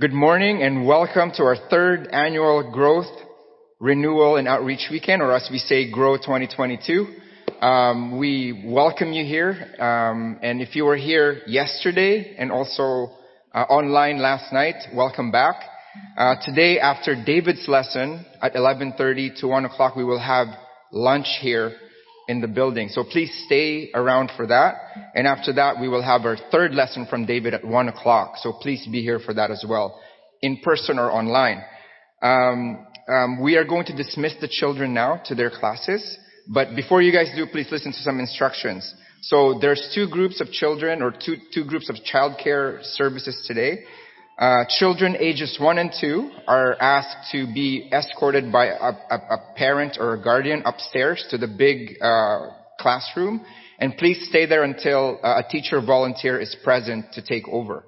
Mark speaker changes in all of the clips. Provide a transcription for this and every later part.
Speaker 1: Good morning and welcome to our third annual Growth, Renewal and Outreach Weekend, or as we say, Grow 2022. Um, we welcome you here. Um, and if you were here yesterday and also uh, online last night, welcome back. Uh, today, after David's lesson at 11:30 to 1 o'clock, we will have lunch here in the building. So please stay around for that. And after that, we will have our third lesson from David at 1 o'clock. So please be here for that as well, in person or online. Um, um, we are going to dismiss the children now to their classes. But before you guys do, please listen to some instructions. So there's two groups of children or two, two groups of childcare services today. Uh, children ages one and two are asked to be escorted by a, a, a parent or a guardian upstairs to the big uh, classroom, and please stay there until uh, a teacher volunteer is present to take over.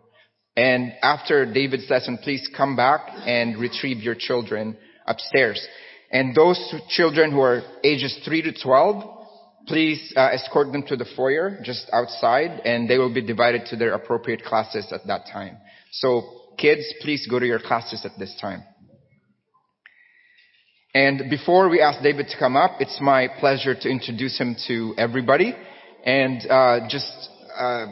Speaker 1: And after David's lesson, please come back and retrieve your children upstairs. And those children who are ages 3 to 12, please uh, escort them to the foyer just outside and they will be divided to their appropriate classes at that time. So Kids, please go to your classes at this time. And before we ask David to come up, it's my pleasure to introduce him to everybody. And uh, just uh,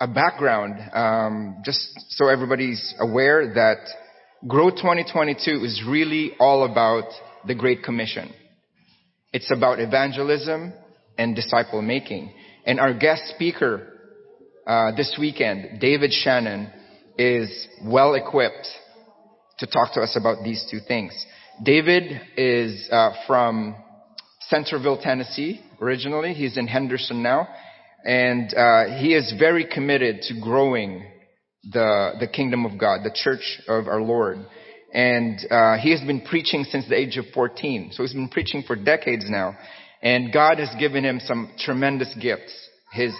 Speaker 1: a background, um, just so everybody's aware that Grow 2022 is really all about the Great Commission. It's about evangelism and disciple making. And our guest speaker uh, this weekend, David Shannon, is well equipped to talk to us about these two things. David is uh, from Centerville, Tennessee, originally. He's in Henderson now. And uh, he is very committed to growing the, the kingdom of God, the church of our Lord. And uh, he has been preaching since the age of 14. So he's been preaching for decades now. And God has given him some tremendous gifts. His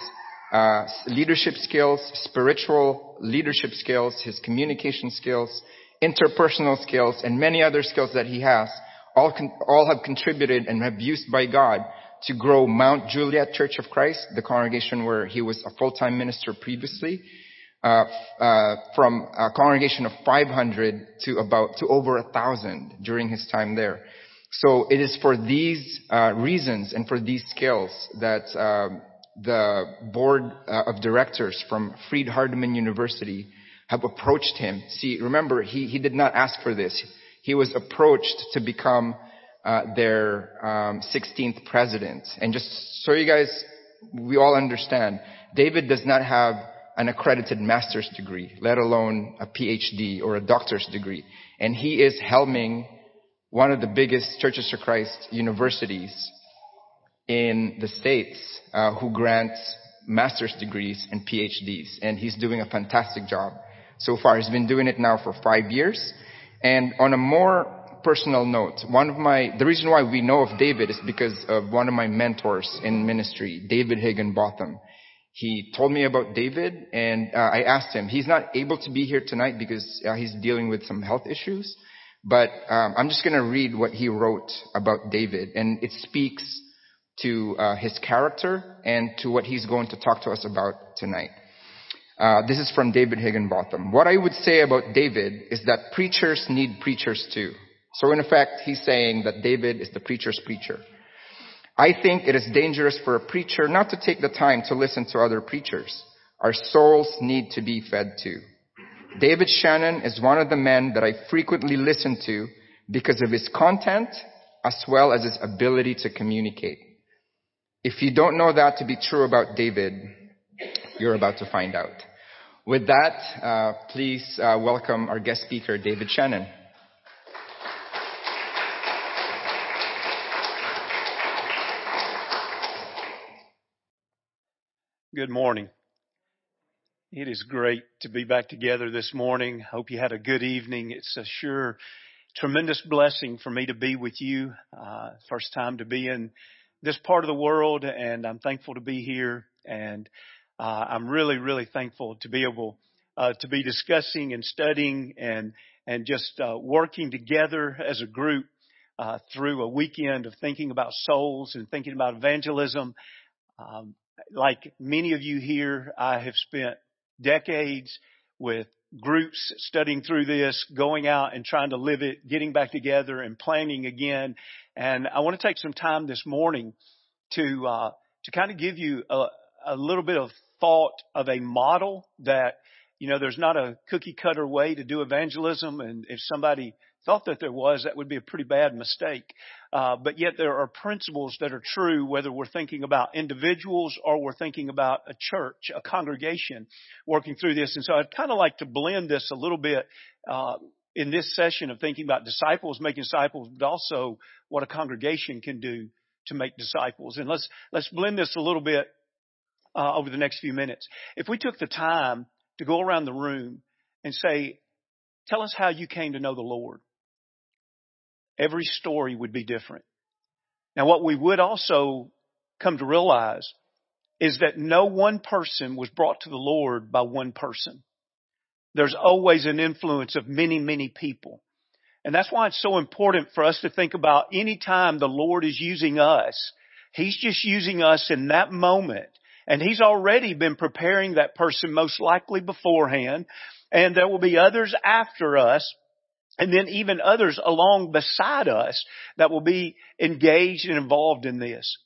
Speaker 1: uh, leadership skills, spiritual leadership skills, his communication skills, interpersonal skills, and many other skills that he has, all, con- all have contributed and have used by God to grow Mount Juliet Church of Christ, the congregation where he was a full-time minister previously, uh, uh, from a congregation of 500 to about to over a thousand during his time there. So it is for these uh, reasons and for these skills that um, the board uh, of directors from Freed Hardeman University have approached him. See, remember, he, he did not ask for this. He was approached to become uh, their um, 16th president. And just so you guys, we all understand, David does not have an accredited master's degree, let alone a PhD or a doctor's degree. And he is helming one of the biggest Churches of Christ universities in the States uh, who grants master's degrees and PhDs, and he's doing a fantastic job so far. He's been doing it now for five years. And on a more personal note, one of my, the reason why we know of David is because of one of my mentors in ministry, David Higginbotham. He told me about David and uh, I asked him, he's not able to be here tonight because uh, he's dealing with some health issues, but um, I'm just going to read what he wrote about David and it speaks to uh, his character and to what he's going to talk to us about tonight. Uh, this is from David Higginbotham. What I would say about David is that preachers need preachers too. So in effect, he's saying that David is the preacher's preacher. I think it is dangerous for a preacher not to take the time to listen to other preachers. Our souls need to be fed too. David Shannon is one of the men that I frequently listen to because of his content as well as his ability to communicate. If you don't know that to be true about David, you're about to find out. With that, uh, please uh, welcome our guest speaker, David Shannon.
Speaker 2: Good morning. It is great to be back together this morning. Hope you had a good evening. It's a sure tremendous blessing for me to be with you. Uh, first time to be in this part of the world, and I'm thankful to be here. And uh, I'm really, really thankful to be able uh, to be discussing and studying and and just uh, working together as a group uh, through a weekend of thinking about souls and thinking about evangelism. Um, like many of you here, I have spent decades with groups studying through this, going out and trying to live it, getting back together and planning again. And I want to take some time this morning to, uh, to kind of give you a, a little bit of thought of a model that, you know, there's not a cookie cutter way to do evangelism. And if somebody thought that there was, that would be a pretty bad mistake. Uh, but yet there are principles that are true whether we're thinking about individuals or we're thinking about a church, a congregation working through this. And so I'd kind of like to blend this a little bit uh, in this session of thinking about disciples, making disciples, but also what a congregation can do to make disciples. And let's let's blend this a little bit uh, over the next few minutes. If we took the time to go around the room and say, "Tell us how you came to know the Lord." every story would be different. Now what we would also come to realize is that no one person was brought to the Lord by one person. There's always an influence of many, many people. And that's why it's so important for us to think about any time the Lord is using us, He's just using us in that moment. And He's already been preparing that person most likely beforehand. And there will be others after us and then even others along beside us that will be engaged and involved in this.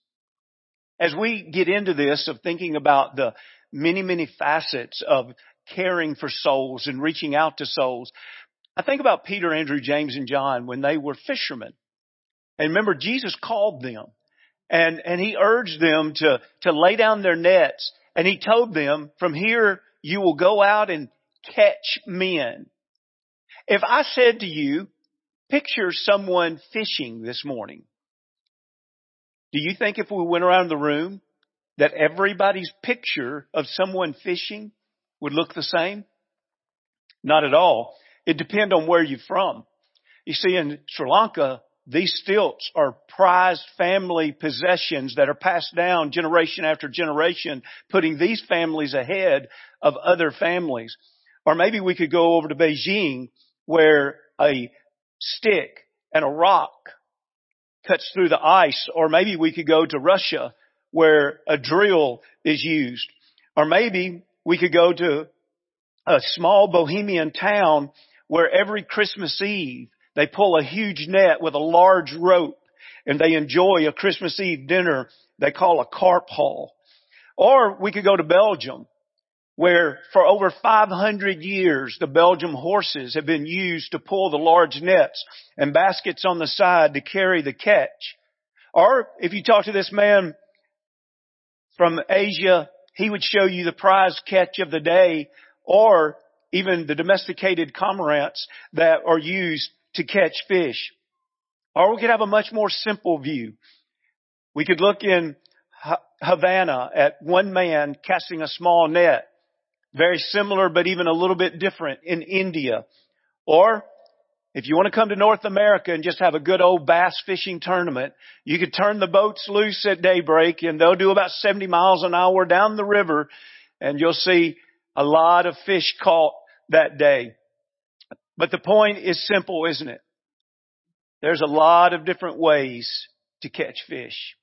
Speaker 2: As we get into this of thinking about the many, many facets of caring for souls and reaching out to souls, I think about Peter, Andrew, James, and John when they were fishermen. And remember, Jesus called them and, and he urged them to, to lay down their nets and he told them, from here you will go out and catch men. If I said to you, picture someone fishing this morning, do you think if we went around the room that everybody's picture of someone fishing would look the same? Not at all. It depends on where you're from. You see, in Sri Lanka, these stilts are prized family possessions that are passed down generation after generation, putting these families ahead of other families. Or maybe we could go over to Beijing where a stick and a rock cuts through the ice, or maybe we could go to Russia where a drill is used, or maybe we could go to a small bohemian town where every Christmas Eve they pull a huge net with a large rope and they enjoy a Christmas Eve dinner they call a carp haul. Or we could go to Belgium where for over 500 years the Belgium horses have been used to pull the large nets and baskets on the side to carry the catch. Or if you talk to this man from Asia, he would show you the prize catch of the day or even the domesticated cormorants that are used to catch fish. Or we could have a much more simple view. We could look in Havana at one man casting a small net very similar, but even a little bit different in India. Or if you want to come to North America and just have a good old bass fishing tournament, you could turn the boats loose at daybreak and they'll do about 70 miles an hour down the river and you'll see a lot of fish caught that day. But the point is simple, isn't it? There's a lot of different ways to catch fish.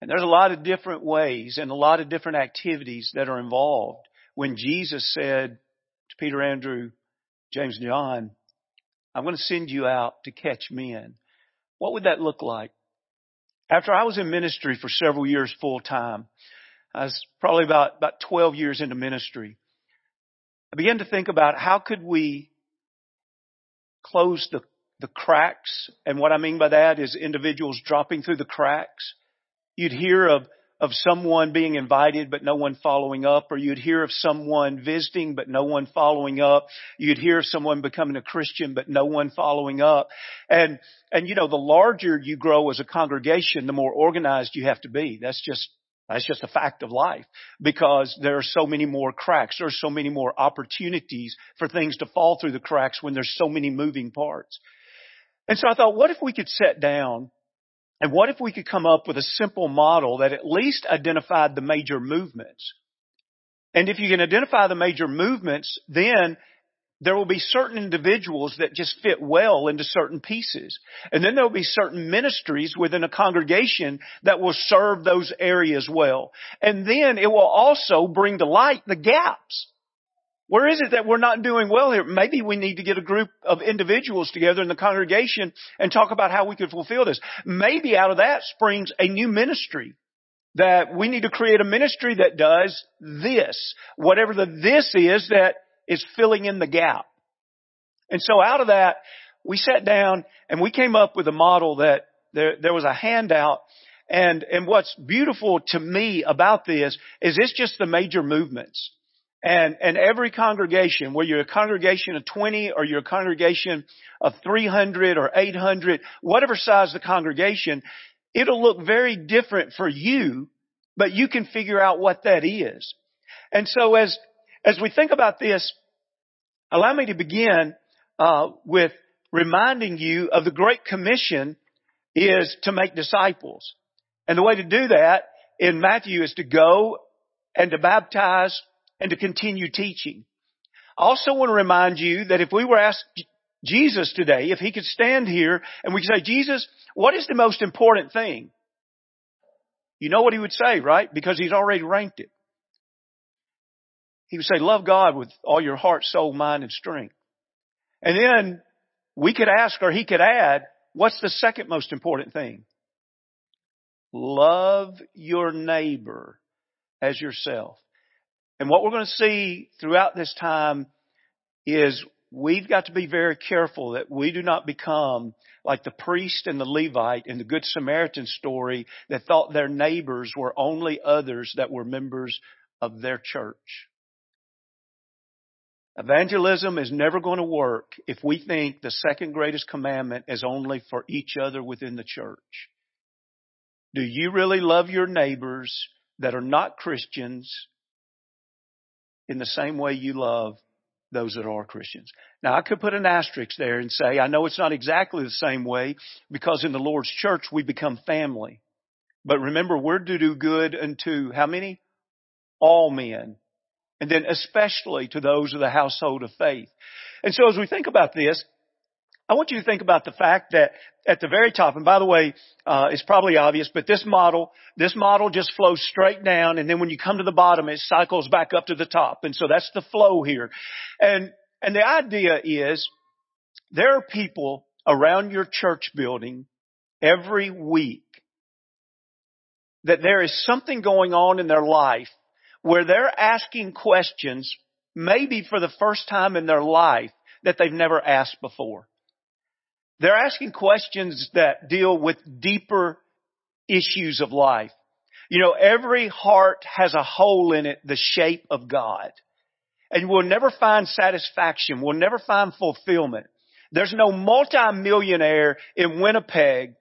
Speaker 2: And there's a lot of different ways and a lot of different activities that are involved when Jesus said to Peter, Andrew, James, and John, I'm going to send you out to catch men. What would that look like? After I was in ministry for several years full time, I was probably about, about 12 years into ministry. I began to think about how could we close the, the cracks. And what I mean by that is individuals dropping through the cracks. You'd hear of of someone being invited but no one following up, or you'd hear of someone visiting but no one following up. You'd hear of someone becoming a Christian but no one following up. And, and you know, the larger you grow as a congregation, the more organized you have to be. That's just that's just a fact of life because there are so many more cracks. There are so many more opportunities for things to fall through the cracks when there's so many moving parts. And so I thought, what if we could set down and what if we could come up with a simple model that at least identified the major movements? And if you can identify the major movements, then there will be certain individuals that just fit well into certain pieces. And then there will be certain ministries within a congregation that will serve those areas well. And then it will also bring to light the gaps Where is it that we're not doing well here? Maybe we need to get a group of individuals together in the congregation and talk about how we could fulfill this. Maybe out of that springs a new ministry that we need to create a ministry that does this, whatever the this is that is filling in the gap. And so out of that, we sat down and we came up with a model that there, there was a handout and, and what's beautiful to me about this is it's just the major movements. And, and every congregation, whether you're a congregation of 20 or you're a congregation of 300 or 800, whatever size the congregation, it'll look very different for you, but you can figure out what that is. And so as, as we think about this, allow me to begin, uh, with reminding you of the Great Commission is to make disciples. And the way to do that in Matthew is to go and to baptize and to continue teaching. I also want to remind you that if we were asked Jesus today, if he could stand here and we could say, Jesus, what is the most important thing? You know what he would say, right? Because he's already ranked it. He would say, love God with all your heart, soul, mind, and strength. And then we could ask or he could add, what's the second most important thing? Love your neighbor as yourself. And what we're going to see throughout this time is we've got to be very careful that we do not become like the priest and the Levite in the Good Samaritan story that thought their neighbors were only others that were members of their church. Evangelism is never going to work if we think the second greatest commandment is only for each other within the church. Do you really love your neighbors that are not Christians in the same way you love those that are Christians. Now I could put an asterisk there and say, I know it's not exactly the same way because in the Lord's church we become family. But remember, we're to do good unto how many? All men. And then especially to those of the household of faith. And so as we think about this, I want you to think about the fact that at the very top, and by the way, uh, it's probably obvious, but this model, this model just flows straight down, and then when you come to the bottom, it cycles back up to the top, and so that's the flow here. And and the idea is there are people around your church building every week that there is something going on in their life where they're asking questions, maybe for the first time in their life, that they've never asked before. They're asking questions that deal with deeper issues of life. You know, every heart has a hole in it the shape of God. And we'll never find satisfaction. We'll never find fulfillment. There's no multimillionaire in Winnipeg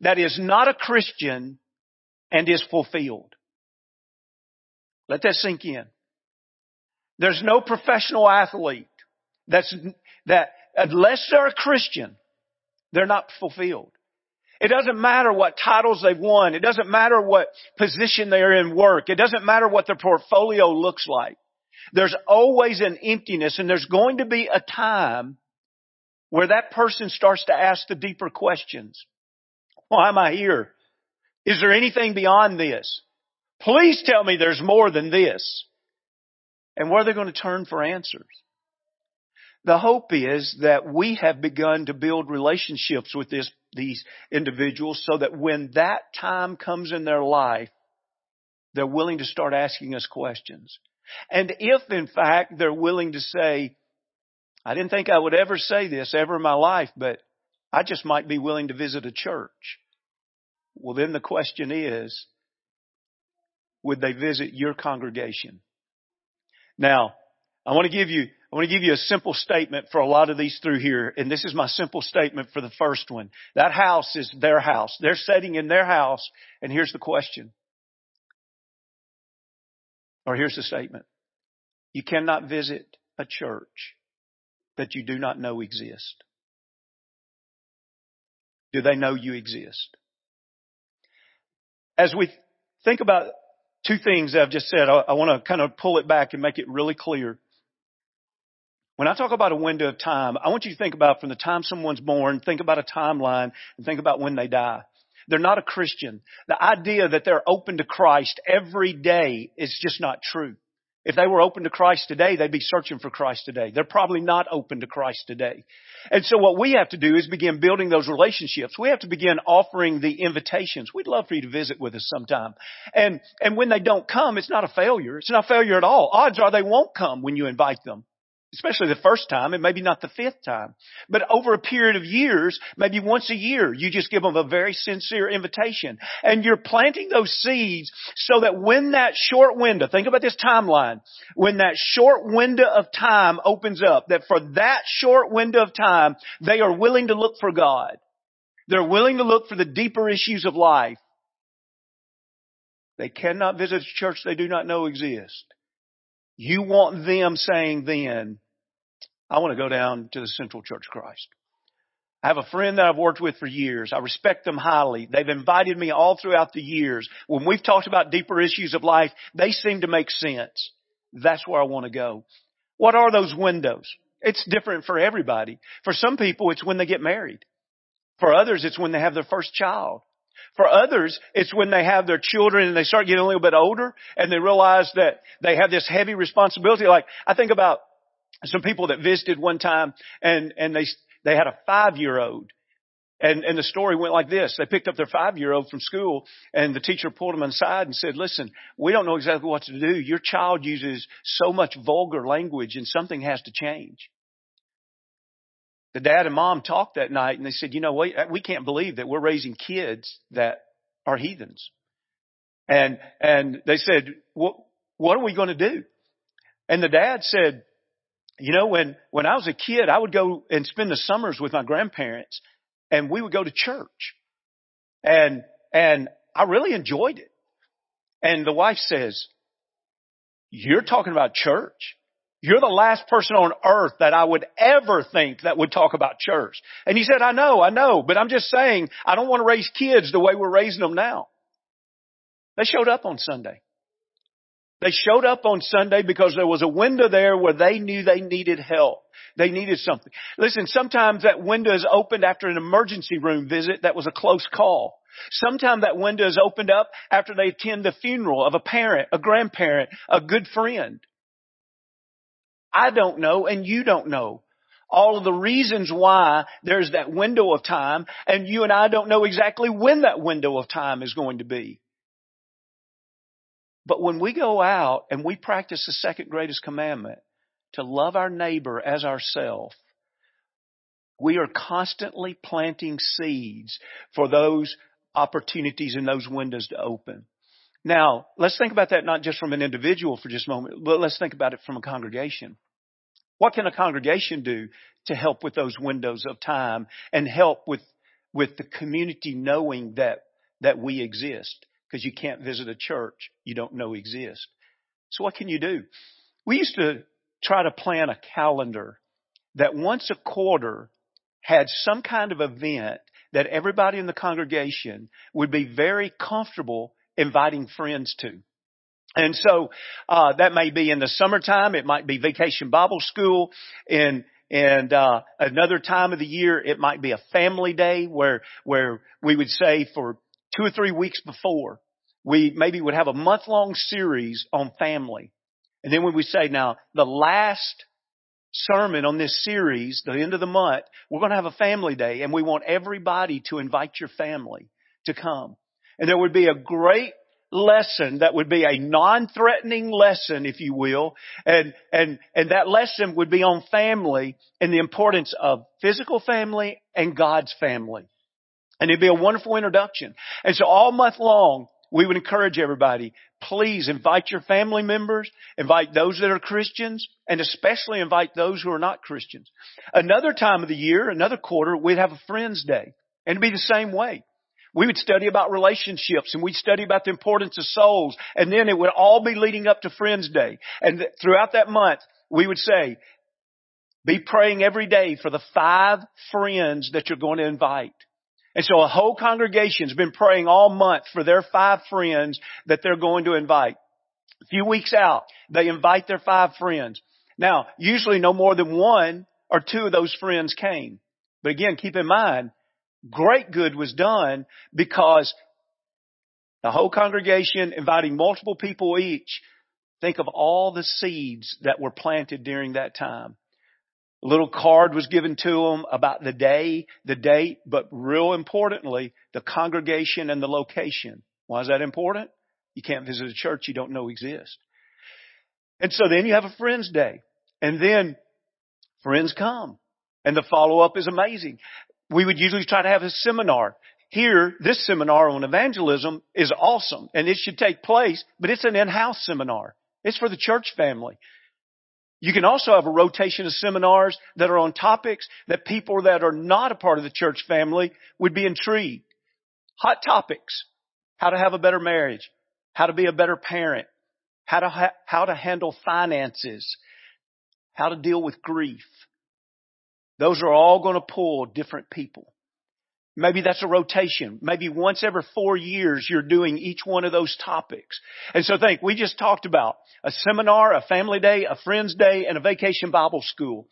Speaker 2: that is not a Christian and is fulfilled. Let that sink in. There's no professional athlete that's, that unless they're a Christian, they're not fulfilled. It doesn't matter what titles they've won. It doesn't matter what position they're in work. It doesn't matter what their portfolio looks like. There's always an emptiness and there's going to be a time where that person starts to ask the deeper questions. Why am I here? Is there anything beyond this? Please tell me there's more than this. And where are they going to turn for answers? The hope is that we have begun to build relationships with this, these individuals so that when that time comes in their life, they're willing to start asking us questions. And if in fact they're willing to say, I didn't think I would ever say this ever in my life, but I just might be willing to visit a church. Well, then the question is, would they visit your congregation? Now, I want to give you I want to give you a simple statement for a lot of these through here, and this is my simple statement for the first one. That house is their house. They're sitting in their house, and here's the question. Or here's the statement. You cannot visit a church that you do not know exists. Do they know you exist? As we think about two things I've just said, I, I want to kind of pull it back and make it really clear. When I talk about a window of time, I want you to think about from the time someone's born, think about a timeline, and think about when they die. They're not a Christian. The idea that they're open to Christ every day is just not true. If they were open to Christ today, they'd be searching for Christ today. They're probably not open to Christ today. And so what we have to do is begin building those relationships. We have to begin offering the invitations. We'd love for you to visit with us sometime. And, and when they don't come, it's not a failure. It's not a failure at all. Odds are they won't come when you invite them especially the first time and maybe not the fifth time. But over a period of years, maybe once a year, you just give them a very sincere invitation. And you're planting those seeds so that when that short window, think about this timeline, when that short window of time opens up, that for that short window of time, they are willing to look for God. They're willing to look for the deeper issues of life. They cannot visit a church they do not know exists. You want them saying then, I want to go down to the Central Church of Christ. I have a friend that I've worked with for years. I respect them highly. They've invited me all throughout the years. When we've talked about deeper issues of life, they seem to make sense. That's where I want to go. What are those windows? It's different for everybody. For some people, it's when they get married. For others, it's when they have their first child. For others, it's when they have their children and they start getting a little bit older and they realize that they have this heavy responsibility. Like, I think about some people that visited one time and, and they, they had a five year old. And, and the story went like this. They picked up their five year old from school and the teacher pulled them aside and said, listen, we don't know exactly what to do. Your child uses so much vulgar language and something has to change the dad and mom talked that night and they said, you know, we, we can't believe that we're raising kids that are heathens. And, and they said, what, what are we going to do? And the dad said, you know, when, when I was a kid, I would go and spend the summers with my grandparents and we would go to church. And, and I really enjoyed it. And the wife says, you're talking about church? You're the last person on earth that I would ever think that would talk about church. And he said, I know, I know, but I'm just saying, I don't want to raise kids the way we're raising them now. They showed up on Sunday. They showed up on Sunday because there was a window there where they knew they needed help. They needed something. Listen, sometimes that window is opened after an emergency room visit that was a close call. Sometimes that window is opened up after they attend the funeral of a parent, a grandparent, a good friend. I don't know and you don't know all of the reasons why there's that window of time and you and I don't know exactly when that window of time is going to be. But when we go out and we practice the second greatest commandment to love our neighbor as ourselves, we are constantly planting seeds for those opportunities and those windows to open. Now, let's think about that not just from an individual for just a moment, but let's think about it from a congregation. What can a congregation do to help with those windows of time and help with, with the community knowing that, that we exist? Because you can't visit a church you don't know exists. So what can you do? We used to try to plan a calendar that once a quarter had some kind of event that everybody in the congregation would be very comfortable inviting friends to. And so uh, that may be in the summertime. It might be vacation Bible school. In and uh, another time of the year, it might be a family day where where we would say for two or three weeks before, we maybe would have a month long series on family, and then when we say now the last sermon on this series, the end of the month, we're going to have a family day, and we want everybody to invite your family to come. And there would be a great lesson that would be a non-threatening lesson, if you will. And, and, and that lesson would be on family and the importance of physical family and God's family. And it'd be a wonderful introduction. And so all month long, we would encourage everybody, please invite your family members, invite those that are Christians, and especially invite those who are not Christians. Another time of the year, another quarter, we'd have a Friends Day. And it'd be the same way. We would study about relationships and we'd study about the importance of souls. And then it would all be leading up to Friends Day. And th- throughout that month, we would say, be praying every day for the five friends that you're going to invite. And so a whole congregation's been praying all month for their five friends that they're going to invite. A few weeks out, they invite their five friends. Now, usually no more than one or two of those friends came. But again, keep in mind, great good was done because the whole congregation inviting multiple people each Think of all the seeds that were planted during that time. A little card was given to them about the day, the date, but real importantly, the congregation and the location. Why is that important? You can't visit a church you don't know exists. And so then you have a friend's day. And then friends come. And the follow up is amazing. We would usually try to have a seminar. Here, this seminar on evangelism is awesome and it should take place, but it's an in-house seminar. It's for the church family. You can also have a rotation of seminars that are on topics that people that are not a part of the church family would be intrigued. Hot topics. How to have a better marriage. How to be a better parent. How to, ha- how to handle finances. How to deal with grief. Those are all going to pull different people. Maybe that's a rotation. Maybe once every four years you're doing each one of those topics. And so think, we just talked about a seminar, a family day, a friend's day, and a vacation Bible school.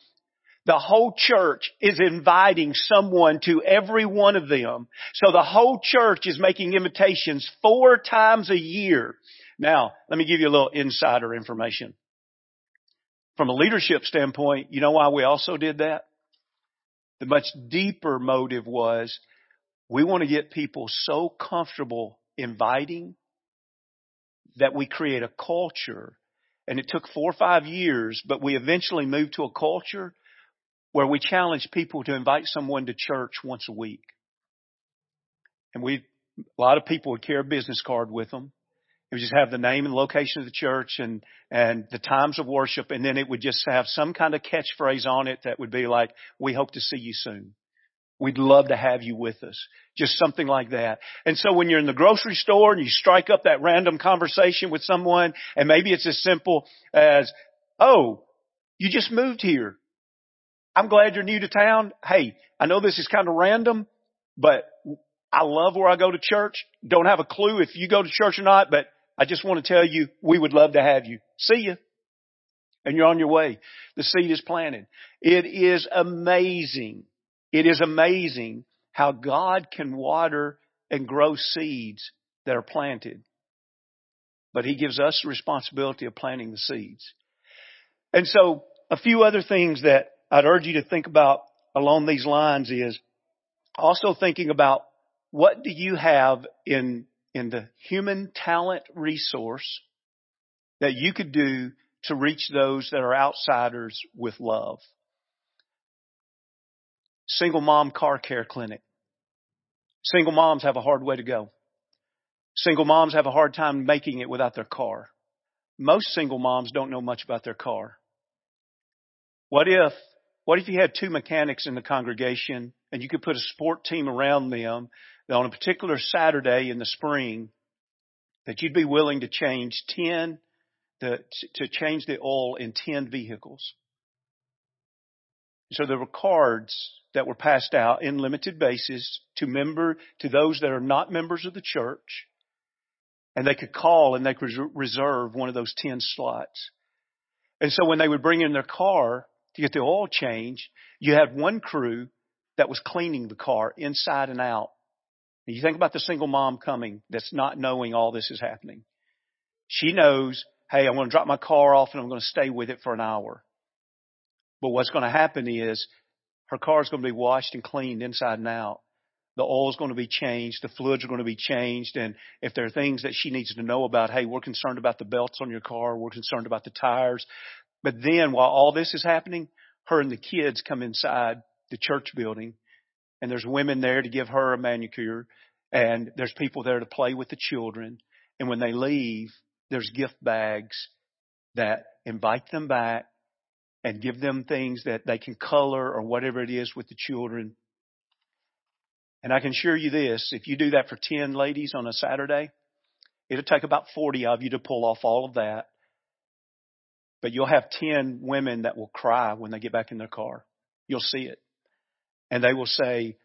Speaker 2: The whole church is inviting someone to every one of them. So the whole church is making invitations four times a year. Now, let me give you a little insider information. From a leadership standpoint, you know why we also did that? The much deeper motive was we want to get people so comfortable inviting that we create a culture. And it took four or five years, but we eventually moved to a culture where we challenge people to invite someone to church once a week. And we, a lot of people would carry a business card with them. It would just have the name and location of the church and, and the times of worship. And then it would just have some kind of catchphrase on it that would be like, we hope to see you soon. We'd love to have you with us. Just something like that. And so when you're in the grocery store and you strike up that random conversation with someone and maybe it's as simple as, oh, you just moved here. I'm glad you're new to town. Hey, I know this is kind of random, but I love where I go to church. Don't have a clue if you go to church or not, but I just want to tell you we would love to have you. See you. And you're on your way. The seed is planted. It is amazing it is amazing how God can water and grow seeds that are planted. But He gives us the responsibility of planting the seeds. And so a few other things that I'd urge you to think about along these lines is also thinking about what do you have in, in the human talent resource that you could do to reach those that are outsiders with love. Single mom car care clinic. Single moms have a hard way to go. Single moms have a hard time making it without their car. Most single moms don't know much about their car. What if, what if you had two mechanics in the congregation and you could put a sport team around them that on a particular Saturday in the spring that you'd be willing to change 10, to, to change the oil in 10 vehicles? So there were cards that were passed out in limited basis to member, to those that are not members of the church. And they could call and they could reserve one of those 10 slots. And so when they would bring in their car to get the oil change, you had one crew that was cleaning the car inside and out. And you think about the single mom coming that's not knowing all this is happening. She knows, hey, I'm going to drop my car off and I'm going to stay with it for an hour. But what's going to happen is her car is going to be washed and cleaned inside and out. The oil is going to be changed. The fluids are going to be changed. And if there are things that she needs to know about, hey, we're concerned about the belts on your car. We're concerned about the tires. But then while all this is happening, her and the kids come inside the church building and there's women there to give her a manicure and there's people there to play with the children. And when they leave, there's gift bags that invite them back and give them things that they can color or whatever it is with the children. And I can assure you this, if you do that for 10 ladies on a Saturday, it'll take about 40 of you to pull off all of that. But you'll have 10 women that will cry when they get back in their car. You'll see it. And they will say,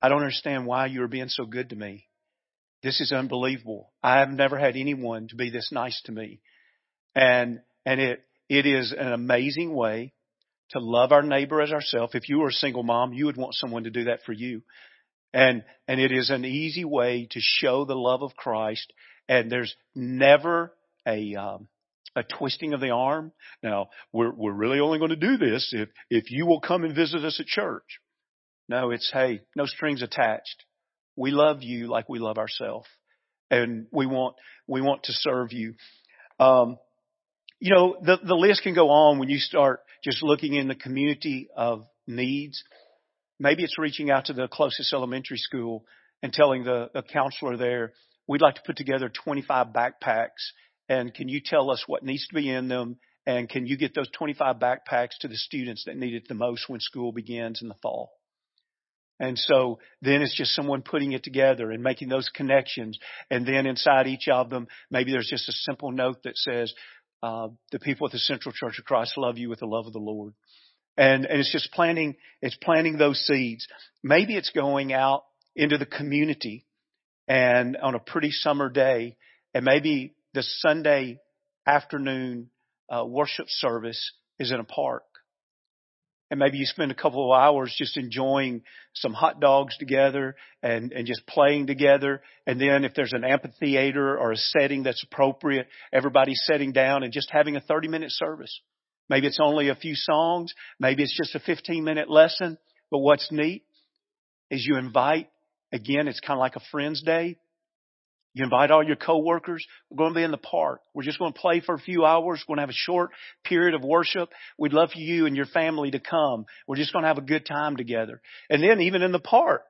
Speaker 2: I don't understand why you're being so good to me. This is unbelievable. I have never had anyone to be this nice to me. And, and it, it is an amazing way to love our neighbor as ourselves. If you were a single mom, you would want someone to do that for you. And, and it is an easy way to show the love of Christ. And there's never a, um, a twisting of the arm. Now, we're, we're really only going to do this if, if you will come and visit us at church. No, it's, hey, no strings attached. We love you like we love ourselves. And we want, we want to serve you. Um, you know, the, the list can go on when you start just looking in the community of needs. Maybe it's reaching out to the closest elementary school and telling the, the counselor there, we'd like to put together 25 backpacks and can you tell us what needs to be in them? And can you get those 25 backpacks to the students that need it the most when school begins in the fall? And so then it's just someone putting it together and making those connections. And then inside each of them, maybe there's just a simple note that says, uh, the people at the Central Church of Christ love you with the love of the Lord. And, and it's just planting, it's planting those seeds. Maybe it's going out into the community and on a pretty summer day and maybe the Sunday afternoon uh, worship service is in a park. And maybe you spend a couple of hours just enjoying some hot dogs together and, and just playing together. And then if there's an amphitheater or a setting that's appropriate, everybody's sitting down and just having a 30 minute service. Maybe it's only a few songs. Maybe it's just a 15 minute lesson. But what's neat is you invite, again, it's kind of like a friend's day. You invite all your coworkers. We're going to be in the park. We're just going to play for a few hours. We're going to have a short period of worship. We'd love for you and your family to come. We're just going to have a good time together. And then even in the park,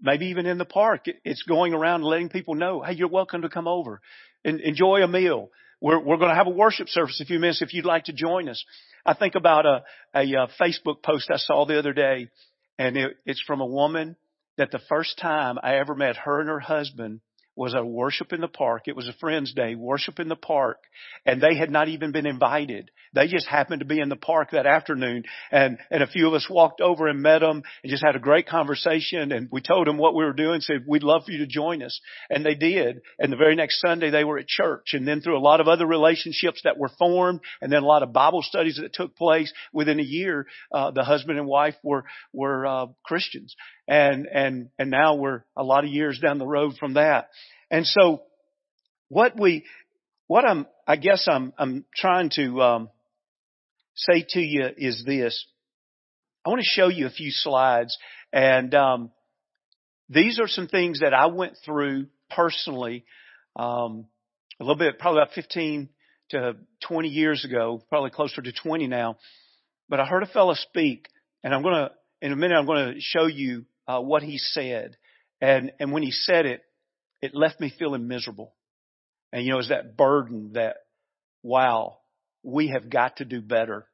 Speaker 2: maybe even in the park, it's going around letting people know, hey, you're welcome to come over and enjoy a meal. We're, we're going to have a worship service in a few minutes if you'd like to join us. I think about a, a, a Facebook post I saw the other day, and it, it's from a woman that the first time I ever met her and her husband was a worship in the park. It was a friend's day, worship in the park. And they had not even been invited. They just happened to be in the park that afternoon. And, and a few of us walked over and met them and just had a great conversation. And we told them what we were doing, said, we'd love for you to join us. And they did. And the very next Sunday they were at church. And then through a lot of other relationships that were formed and then a lot of Bible studies that took place within a year, uh, the husband and wife were, were, uh, Christians and and and now we're a lot of years down the road from that. And so, what we, what I'm, I guess I'm I'm trying to um, say to you is this. I want to show you a few slides, and um, these are some things that I went through personally. Um, a little bit, probably about 15 to 20 years ago, probably closer to 20 now. But I heard a fellow speak, and I'm going to, in a minute, I'm going to show you uh, what he said. And, and when he said it, it left me feeling miserable. And you know, it's that burden that, wow, we have got to do better.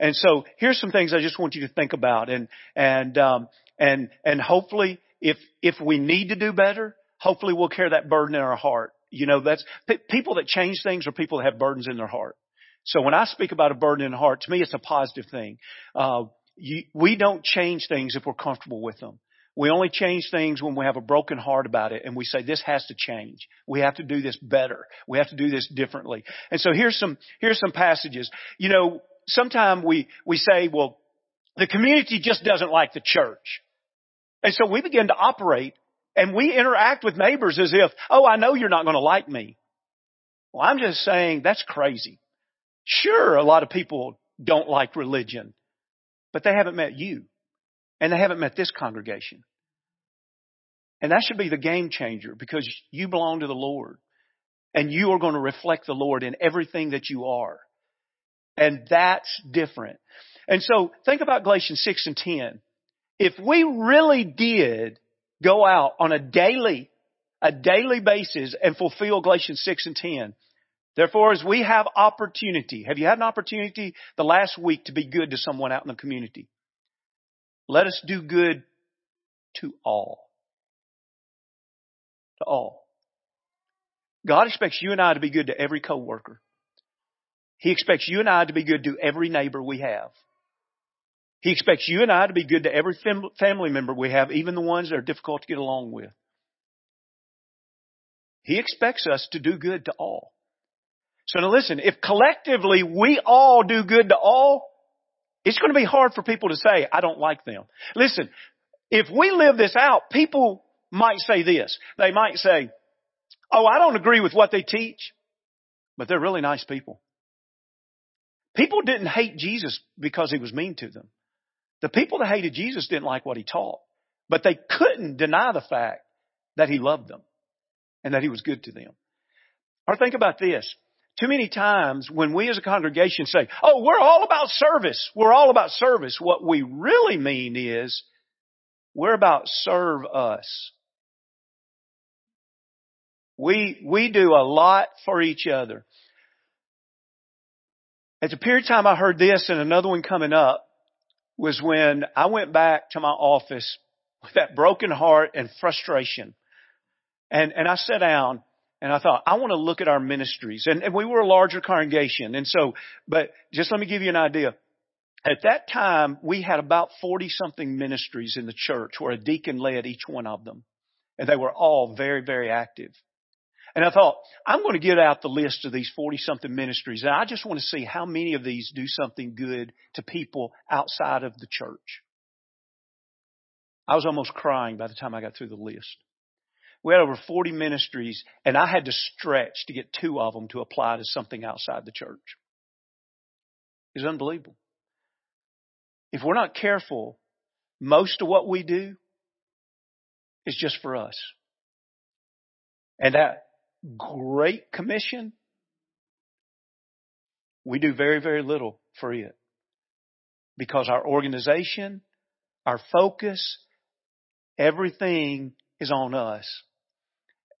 Speaker 2: And so here's some things I just want you to think about and, and, um, and, and hopefully if, if we need to do better, hopefully we'll carry that burden in our heart. You know, that's p- people that change things are people that have burdens in their heart. So when I speak about a burden in the heart, to me it's a positive thing. Uh, you, we don't change things if we're comfortable with them. We only change things when we have a broken heart about it and we say this has to change. We have to do this better. We have to do this differently. And so here's some, here's some passages. You know, sometimes we, we say, well, the community just doesn't like the church. And so we begin to operate and we interact with neighbors as if, oh, I know you're not going to like me. Well, I'm just saying that's crazy. Sure, a lot of people don't like religion, but they haven't met you. And they haven't met this congregation. And that should be the game changer because you belong to the Lord. And you are going to reflect the Lord in everything that you are. And that's different. And so think about Galatians 6 and 10. If we really did go out on a daily, a daily basis and fulfill Galatians 6 and 10, therefore as we have opportunity, have you had an opportunity the last week to be good to someone out in the community? Let us do good to all. To all. God expects you and I to be good to every coworker. He expects you and I to be good to every neighbor we have. He expects you and I to be good to every family member we have, even the ones that are difficult to get along with. He expects us to do good to all. So now listen, if collectively we all do good to all, it's going to be hard for people to say, I don't like them. Listen, if we live this out, people might say this. They might say, Oh, I don't agree with what they teach, but they're really nice people. People didn't hate Jesus because he was mean to them. The people that hated Jesus didn't like what he taught, but they couldn't deny the fact that he loved them and that he was good to them. Or think about this. Too many times when we as a congregation say, oh, we're all about service, we're all about service, what we really mean is we're about serve us. We, we do a lot for each other. At the period of time I heard this and another one coming up was when I went back to my office with that broken heart and frustration. And, and I sat down and I thought, I want to look at our ministries. And, and we were a larger congregation. And so, but just let me give you an idea. At that time, we had about 40 something ministries in the church where a deacon led each one of them. And they were all very, very active. And I thought, I'm going to get out the list of these 40 something ministries. And I just want to see how many of these do something good to people outside of the church. I was almost crying by the time I got through the list. We had over 40 ministries, and I had to stretch to get two of them to apply to something outside the church. It's unbelievable. If we're not careful, most of what we do is just for us. And that great commission, we do very, very little for it. Because our organization, our focus, everything is on us.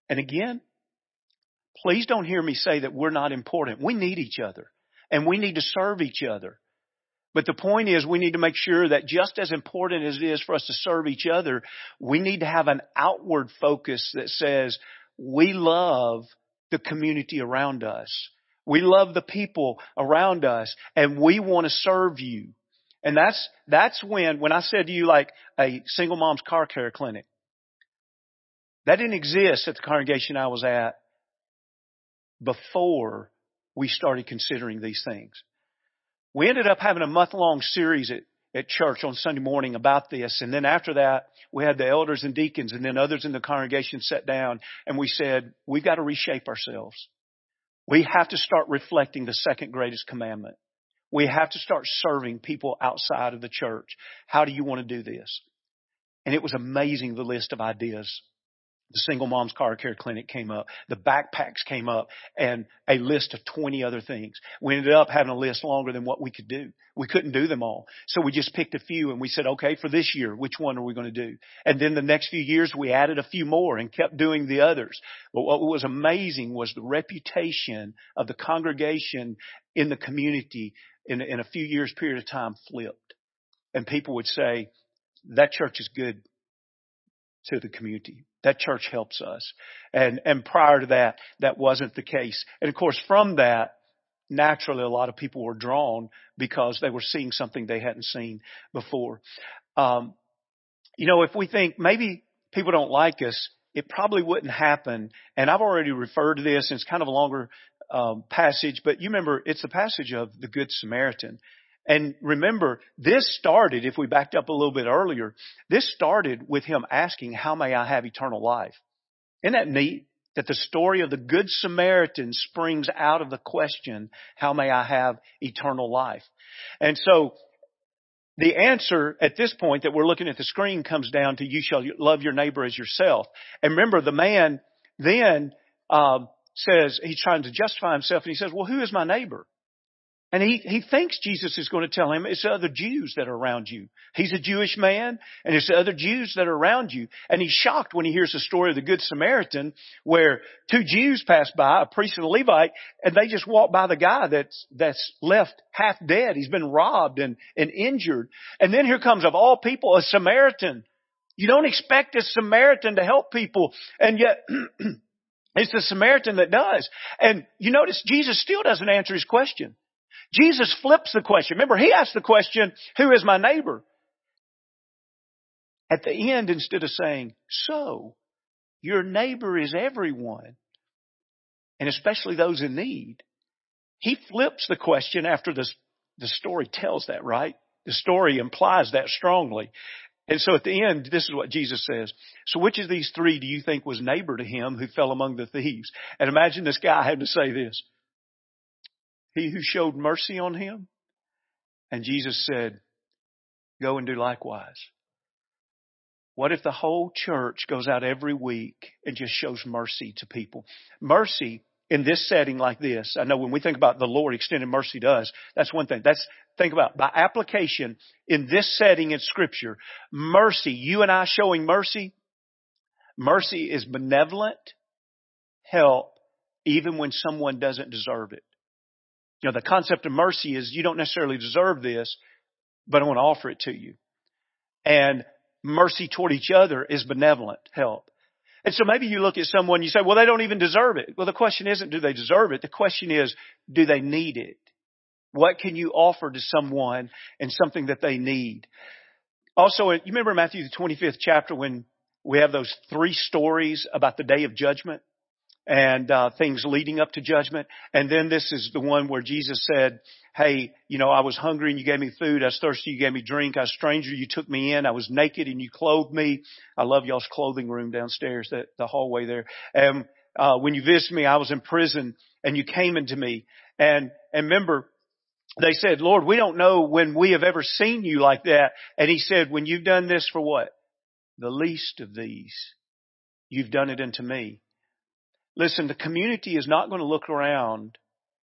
Speaker 2: And again, please don't hear me say that we're not important. We need each other and we need to serve each other. But the point is we need to make sure that just as important as it is for us to serve each other, we need to have an outward focus that says we love the community around us. We love the people around us and we want to serve you. And that's, that's when, when I said to you like a single mom's car care clinic, that didn't exist at the congregation I was at before we started considering these things. We ended up having a month long series at, at church on Sunday morning about this. And then after that, we had the elders and deacons and then others in the congregation sat down and we said, we've got to reshape ourselves. We have to start reflecting the second greatest commandment. We have to start serving people outside of the church. How do you want to do this? And it was amazing the list of ideas the single mom's car care clinic came up. The backpacks came up and a list of 20 other things. We ended up having a list longer than what we could do. We couldn't do them all. So we just picked a few and we said, okay, for this year, which one are we going to do? And then the next few years we added a few more and kept doing the others. But what was amazing was the reputation of the congregation in the community in, in a few years period of time flipped. And people would say, that church is good to the community. That church helps us. And, and prior to that, that wasn't the case. And of course, from that, naturally a lot of people were drawn because they were seeing something they hadn't seen before. Um, you know, if we think maybe people don't like us, it probably wouldn't happen. And I've already referred to this, and it's kind of a longer um, passage, but you remember it's the passage of the Good Samaritan. And remember, this started, if we backed up a little bit earlier, this started with him asking, how may I have eternal life? Isn't that neat? That the story of the Good Samaritan springs out of the question, how may I have eternal life? And so, the answer at this point that we're looking at the screen comes down to you shall love your neighbor as yourself. And remember, the man then um, says he's trying to justify himself, and he says, "Well, who is my neighbor?" And he, he thinks Jesus is going to tell him it's the other Jews that are around you. He's a Jewish man and it's the other Jews that are around you. And he's shocked when he hears the story of the Good Samaritan where two Jews pass by, a priest and a Levite, and they just walk by the guy that's, that's left half dead. He's been robbed and, and injured. And then here comes of all people a Samaritan. You don't expect a Samaritan to help people and yet it's the Samaritan that does. And you notice Jesus still doesn't answer his question. Jesus flips the question. Remember, he asked the question, who is my neighbor? At the end, instead of saying, so, your neighbor is everyone, and especially those in need, he flips the question after the, the story tells that, right? The story implies that strongly. And so at the end, this is what Jesus says. So which of these three do you think was neighbor to him who fell among the thieves? And imagine this guy having to say this. He who showed mercy on him. And Jesus said, go and do likewise. What if the whole church goes out every week and just shows mercy to people? Mercy in this setting like this, I know when we think about the Lord extending mercy to us, that's one thing. That's, think about by application in this setting in scripture, mercy, you and I showing mercy, mercy is benevolent help even when someone doesn't deserve it. You know, the concept of mercy is you don't necessarily deserve this, but I want to offer it to you. And mercy toward each other is benevolent help. And so maybe you look at someone, you say, well, they don't even deserve it. Well, the question isn't do they deserve it? The question is, do they need it? What can you offer to someone and something that they need? Also, you remember Matthew the 25th chapter when we have those three stories about the day of judgment? And uh, things leading up to judgment. And then this is the one where Jesus said, "Hey, you know, I was hungry and you gave me food. I was thirsty, you gave me drink. I was stranger, you took me in. I was naked and you clothed me. I love y'all's clothing room downstairs, that the hallway there. And uh, when you visited me, I was in prison and you came into me. And and remember." They said, Lord, we don't know when we have ever seen you like that. And he said, when you've done this for what? The least of these, you've done it unto me. Listen, the community is not going to look around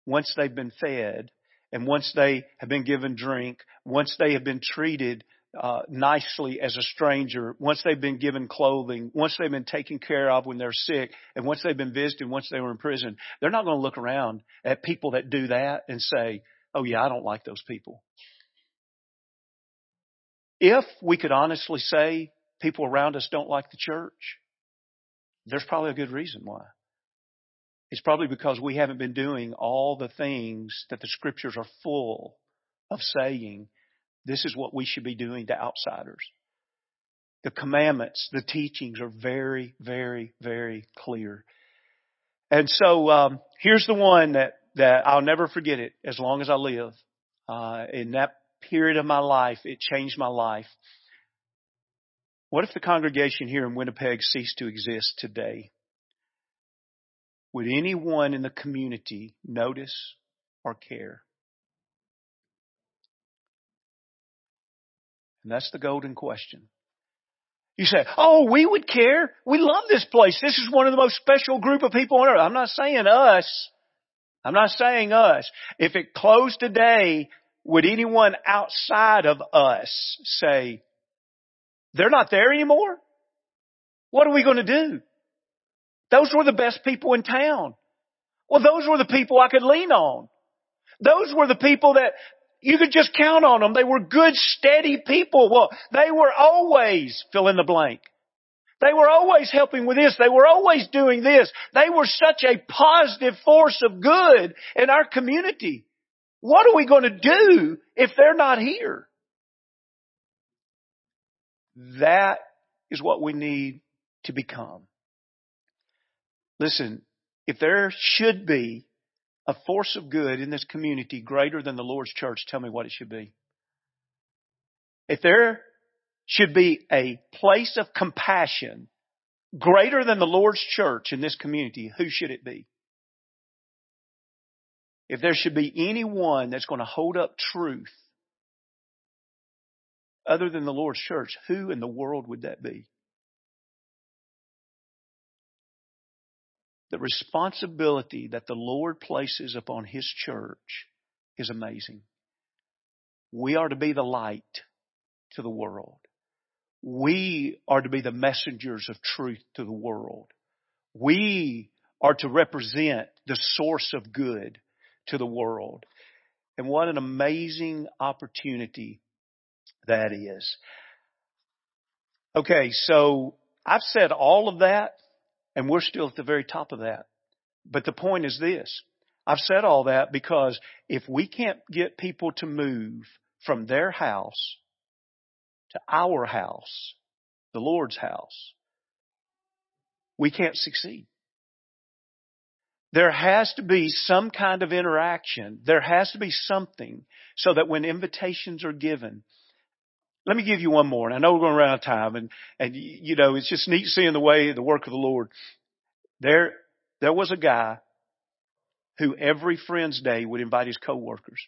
Speaker 2: once they've been fed and once they have been given drink, once they have been treated uh, nicely as a stranger, once they've been given clothing, once they've been taken care of when they're sick, and once they've been visited, once they were in prison, they're not going to look around at people that do that and say, oh yeah, I don't like those people. If we could honestly say people around us don't like the church, there's probably a good reason why. It's probably because we haven't been doing all the things that the scriptures are full of saying this is what we should be doing to outsiders. The commandments, the teachings are very, very, very clear. And so um, here's the one that, that I'll never forget it as long as I live. Uh, in that period of my life, it changed my life. What if the congregation here in Winnipeg ceased to exist today? Would anyone in the community notice or care? And that's the golden question. You say, oh, we would care. We love this place. This is one of the most special group of people on earth. I'm not saying us. I'm not saying us. If it closed today, would anyone outside of us say, they're not there anymore? What are we going to do? Those were the best people in town. Well, those were the people I could lean on. Those were the people that you could just count on them. They were good, steady people. Well, they were always fill in the blank. They were always helping with this. They were always doing this. They were such a positive force of good in our community. What are we going to do if they're not here? That is what we need to become. Listen, if there should be a force of good in this community greater than the Lord's church, tell me what it should be. If there should be a place of compassion greater than the Lord's church in this community, who should it be? If there should be anyone that's going to hold up truth other than the Lord's church, who in the world would that be? The responsibility that the Lord places upon His church is amazing. We are to be the light to the world. We are to be the messengers of truth to the world. We are to represent the source of good to the world. And what an amazing opportunity that is. Okay, so I've said all of that and we're still at the very top of that. But the point is this. I've said all that because if we can't get people to move from their house to our house, the Lord's house, we can't succeed. There has to be some kind of interaction. There has to be something so that when invitations are given, let me give you one more, and I know we're going to run out of time, and, and, you know, it's just neat seeing the way, the work of the Lord. There, there was a guy who every Friends Day would invite his coworkers.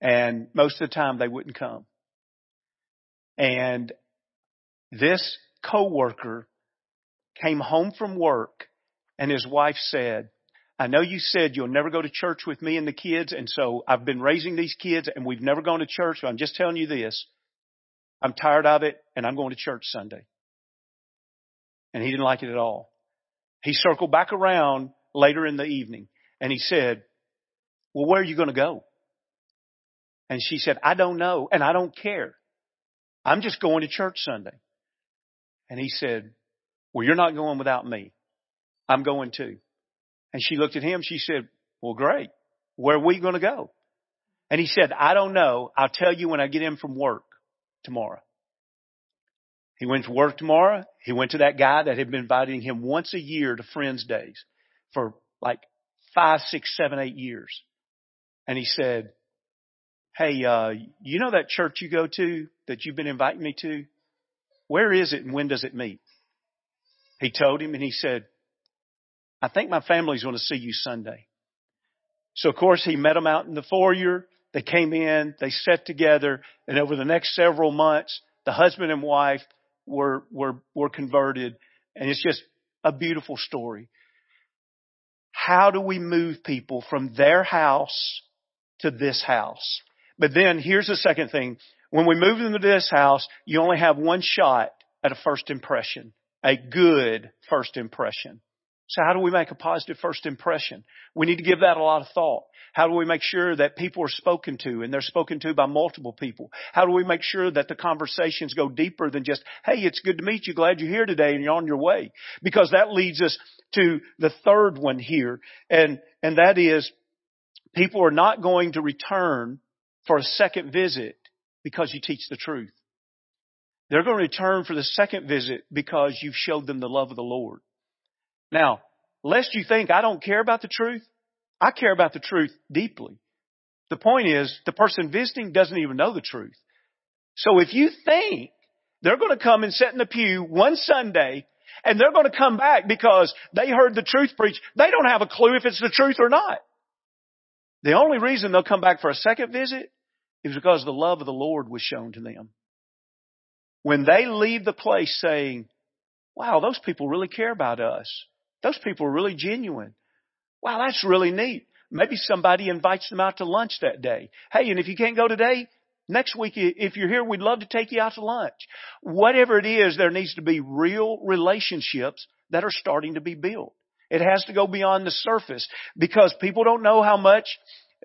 Speaker 2: And most of the time they wouldn't come. And this coworker came home from work and his wife said, I know you said you'll never go to church with me and the kids, and so I've been raising these kids and we've never gone to church, so I'm just telling you this. I'm tired of it and I'm going to church Sunday. And he didn't like it at all. He circled back around later in the evening and he said, well, where are you going to go? And she said, I don't know and I don't care. I'm just going to church Sunday. And he said, well, you're not going without me. I'm going too. And she looked at him. She said, well, great. Where are we going to go? And he said, I don't know. I'll tell you when I get in from work tomorrow. He went to work tomorrow. He went to that guy that had been inviting him once a year to Friends Days for like five, six, seven, eight years. And he said, Hey, uh, you know that church you go to that you've been inviting me to? Where is it and when does it meet? He told him and he said, I think my family's going to see you Sunday. So of course he met him out in the foyer. They came in, they sat together, and over the next several months, the husband and wife were, were, were converted. And it's just a beautiful story. How do we move people from their house to this house? But then here's the second thing. When we move them to this house, you only have one shot at a first impression, a good first impression. So how do we make a positive first impression? We need to give that a lot of thought. How do we make sure that people are spoken to and they're spoken to by multiple people? How do we make sure that the conversations go deeper than just, hey, it's good to meet you. Glad you're here today and you're on your way. Because that leads us to the third one here. And, and that is people are not going to return for a second visit because you teach the truth. They're going to return for the second visit because you've showed them the love of the Lord. Now, lest you think I don't care about the truth, I care about the truth deeply. The point is, the person visiting doesn't even know the truth. So if you think they're going to come and sit in the pew one Sunday and they're going to come back because they heard the truth preached, they don't have a clue if it's the truth or not. The only reason they'll come back for a second visit is because the love of the Lord was shown to them. When they leave the place saying, wow, those people really care about us. Those people are really genuine. Wow, that's really neat. Maybe somebody invites them out to lunch that day. Hey, and if you can't go today, next week, if you're here, we'd love to take you out to lunch. Whatever it is, there needs to be real relationships that are starting to be built. It has to go beyond the surface because people don't know how much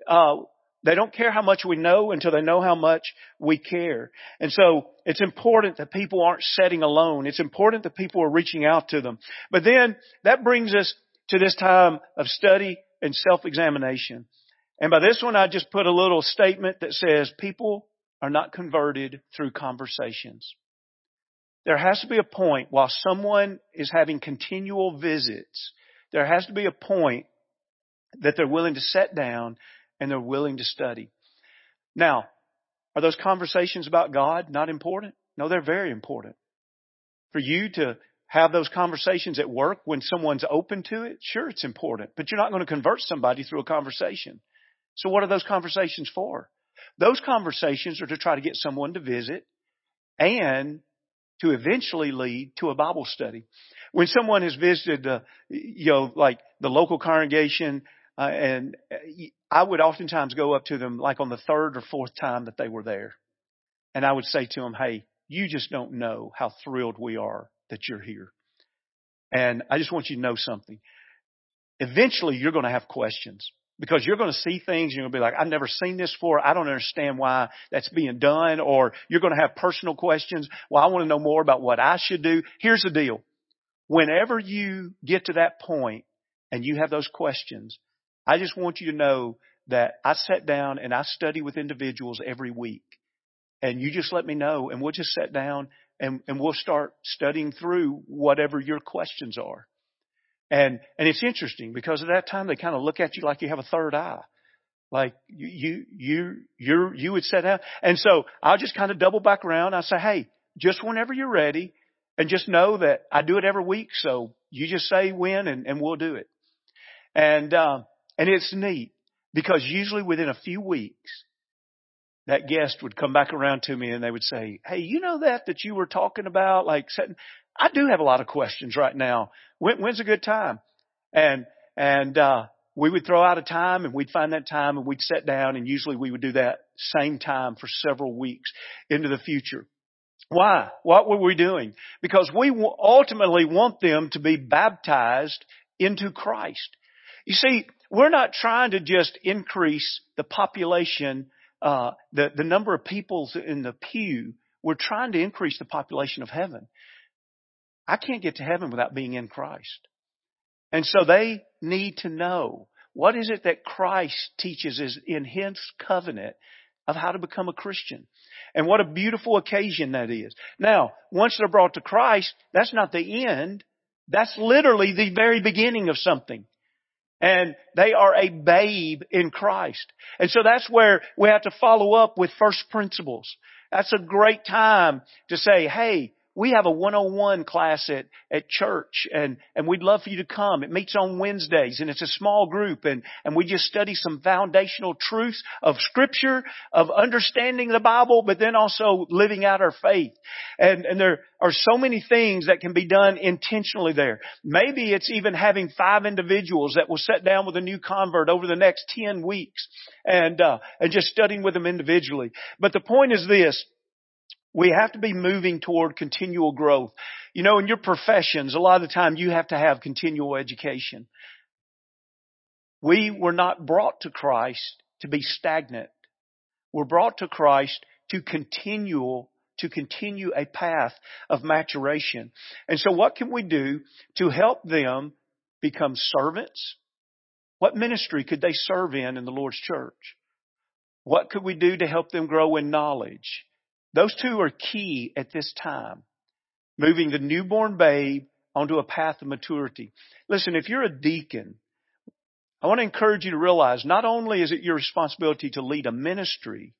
Speaker 2: uh, they don't care how much we know until they know how much we care. And so it's important that people aren't setting alone. It's important that people are reaching out to them. But then that brings us to this time of study and self-examination. And by this one, I just put a little statement that says people are not converted through conversations. There has to be a point while someone is having continual visits, there has to be a point that they're willing to set down and they're willing to study. Now, are those conversations about God not important? No, they're very important. For you to have those conversations at work when someone's open to it, sure, it's important, but you're not going to convert somebody through a conversation. So what are those conversations for? Those conversations are to try to get someone to visit and to eventually lead to a Bible study. When someone has visited, uh, you know, like the local congregation uh, and uh, I would oftentimes go up to them like on the third or fourth time that they were there. And I would say to them, Hey, you just don't know how thrilled we are that you're here. And I just want you to know something. Eventually you're going to have questions because you're going to see things and you're going to be like, I've never seen this before. I don't understand why that's being done. Or you're going to have personal questions. Well, I want to know more about what I should do. Here's the deal. Whenever you get to that point and you have those questions, I just want you to know that I sit down and I study with individuals every week. And you just let me know and we'll just sit down and, and we'll start studying through whatever your questions are. And, and it's interesting because at that time they kind of look at you like you have a third eye. Like you, you, you, you would sit down. And so I'll just kind of double back around. I say, Hey, just whenever you're ready and just know that I do it every week. So you just say when and, and we'll do it. And, uh, And it's neat because usually within a few weeks, that guest would come back around to me and they would say, Hey, you know that that you were talking about? Like, I do have a lot of questions right now. When, when's a good time? And, and, uh, we would throw out a time and we'd find that time and we'd sit down and usually we would do that same time for several weeks into the future. Why? What were we doing? Because we ultimately want them to be baptized into Christ. You see, we're not trying to just increase the population uh, the, the number of people in the pew, we're trying to increase the population of heaven. I can't get to heaven without being in Christ. And so they need to know what is it that Christ teaches is in His covenant of how to become a Christian. And what a beautiful occasion that is. Now, once they're brought to Christ, that's not the end. That's literally the very beginning of something and they are a babe in Christ. And so that's where we have to follow up with first principles. That's a great time to say, hey, we have a 101 class at, at church and, and we'd love for you to come. It meets on Wednesdays and it's a small group and, and we just study some foundational truths of scripture, of understanding the Bible, but then also living out our faith. And, and there are so many things that can be done intentionally there. Maybe it's even having five individuals that will sit down with a new convert over the next 10 weeks and, uh, and just studying with them individually. But the point is this, we have to be moving toward continual growth. You know, in your professions, a lot of the time you have to have continual education. We were not brought to Christ to be stagnant. We're brought to Christ to continual to continue a path of maturation. And so what can we do to help them become servants? What ministry could they serve in in the Lord's church? What could we do to help them grow in knowledge? Those two are key at this time. Moving the newborn babe onto a path of maturity. Listen, if you're a deacon, I want to encourage you to realize not only is it your responsibility to lead a ministry,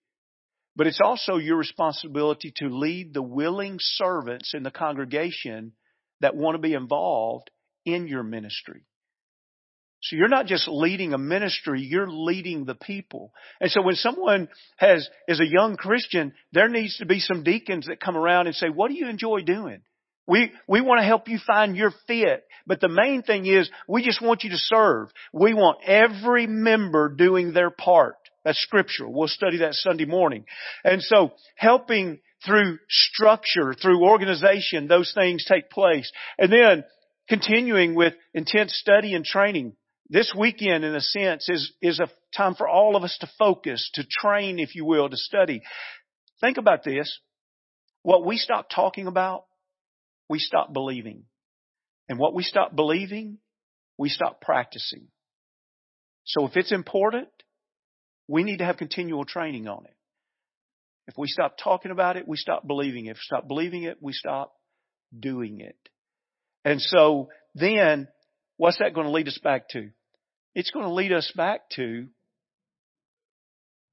Speaker 2: but it's also your responsibility to lead the willing servants in the congregation that want to be involved in your ministry. So you're not just leading a ministry, you're leading the people. And so when someone has, is a young Christian, there needs to be some deacons that come around and say, what do you enjoy doing? We, we want to help you find your fit. But the main thing is we just want you to serve. We want every member doing their part. That's scriptural. We'll study that Sunday morning. And so helping through structure, through organization, those things take place. And then continuing with intense study and training this weekend, in a sense, is, is a time for all of us to focus, to train, if you will, to study. Think about this. What we stop talking about, we stop believing. And what we stop believing, we stop practicing. So if it's important, we need to have continual training on it. If we stop talking about it, we stop believing it. If we stop believing it, we stop doing it. And so then, what's that going to lead us back to? It's going to lead us back to,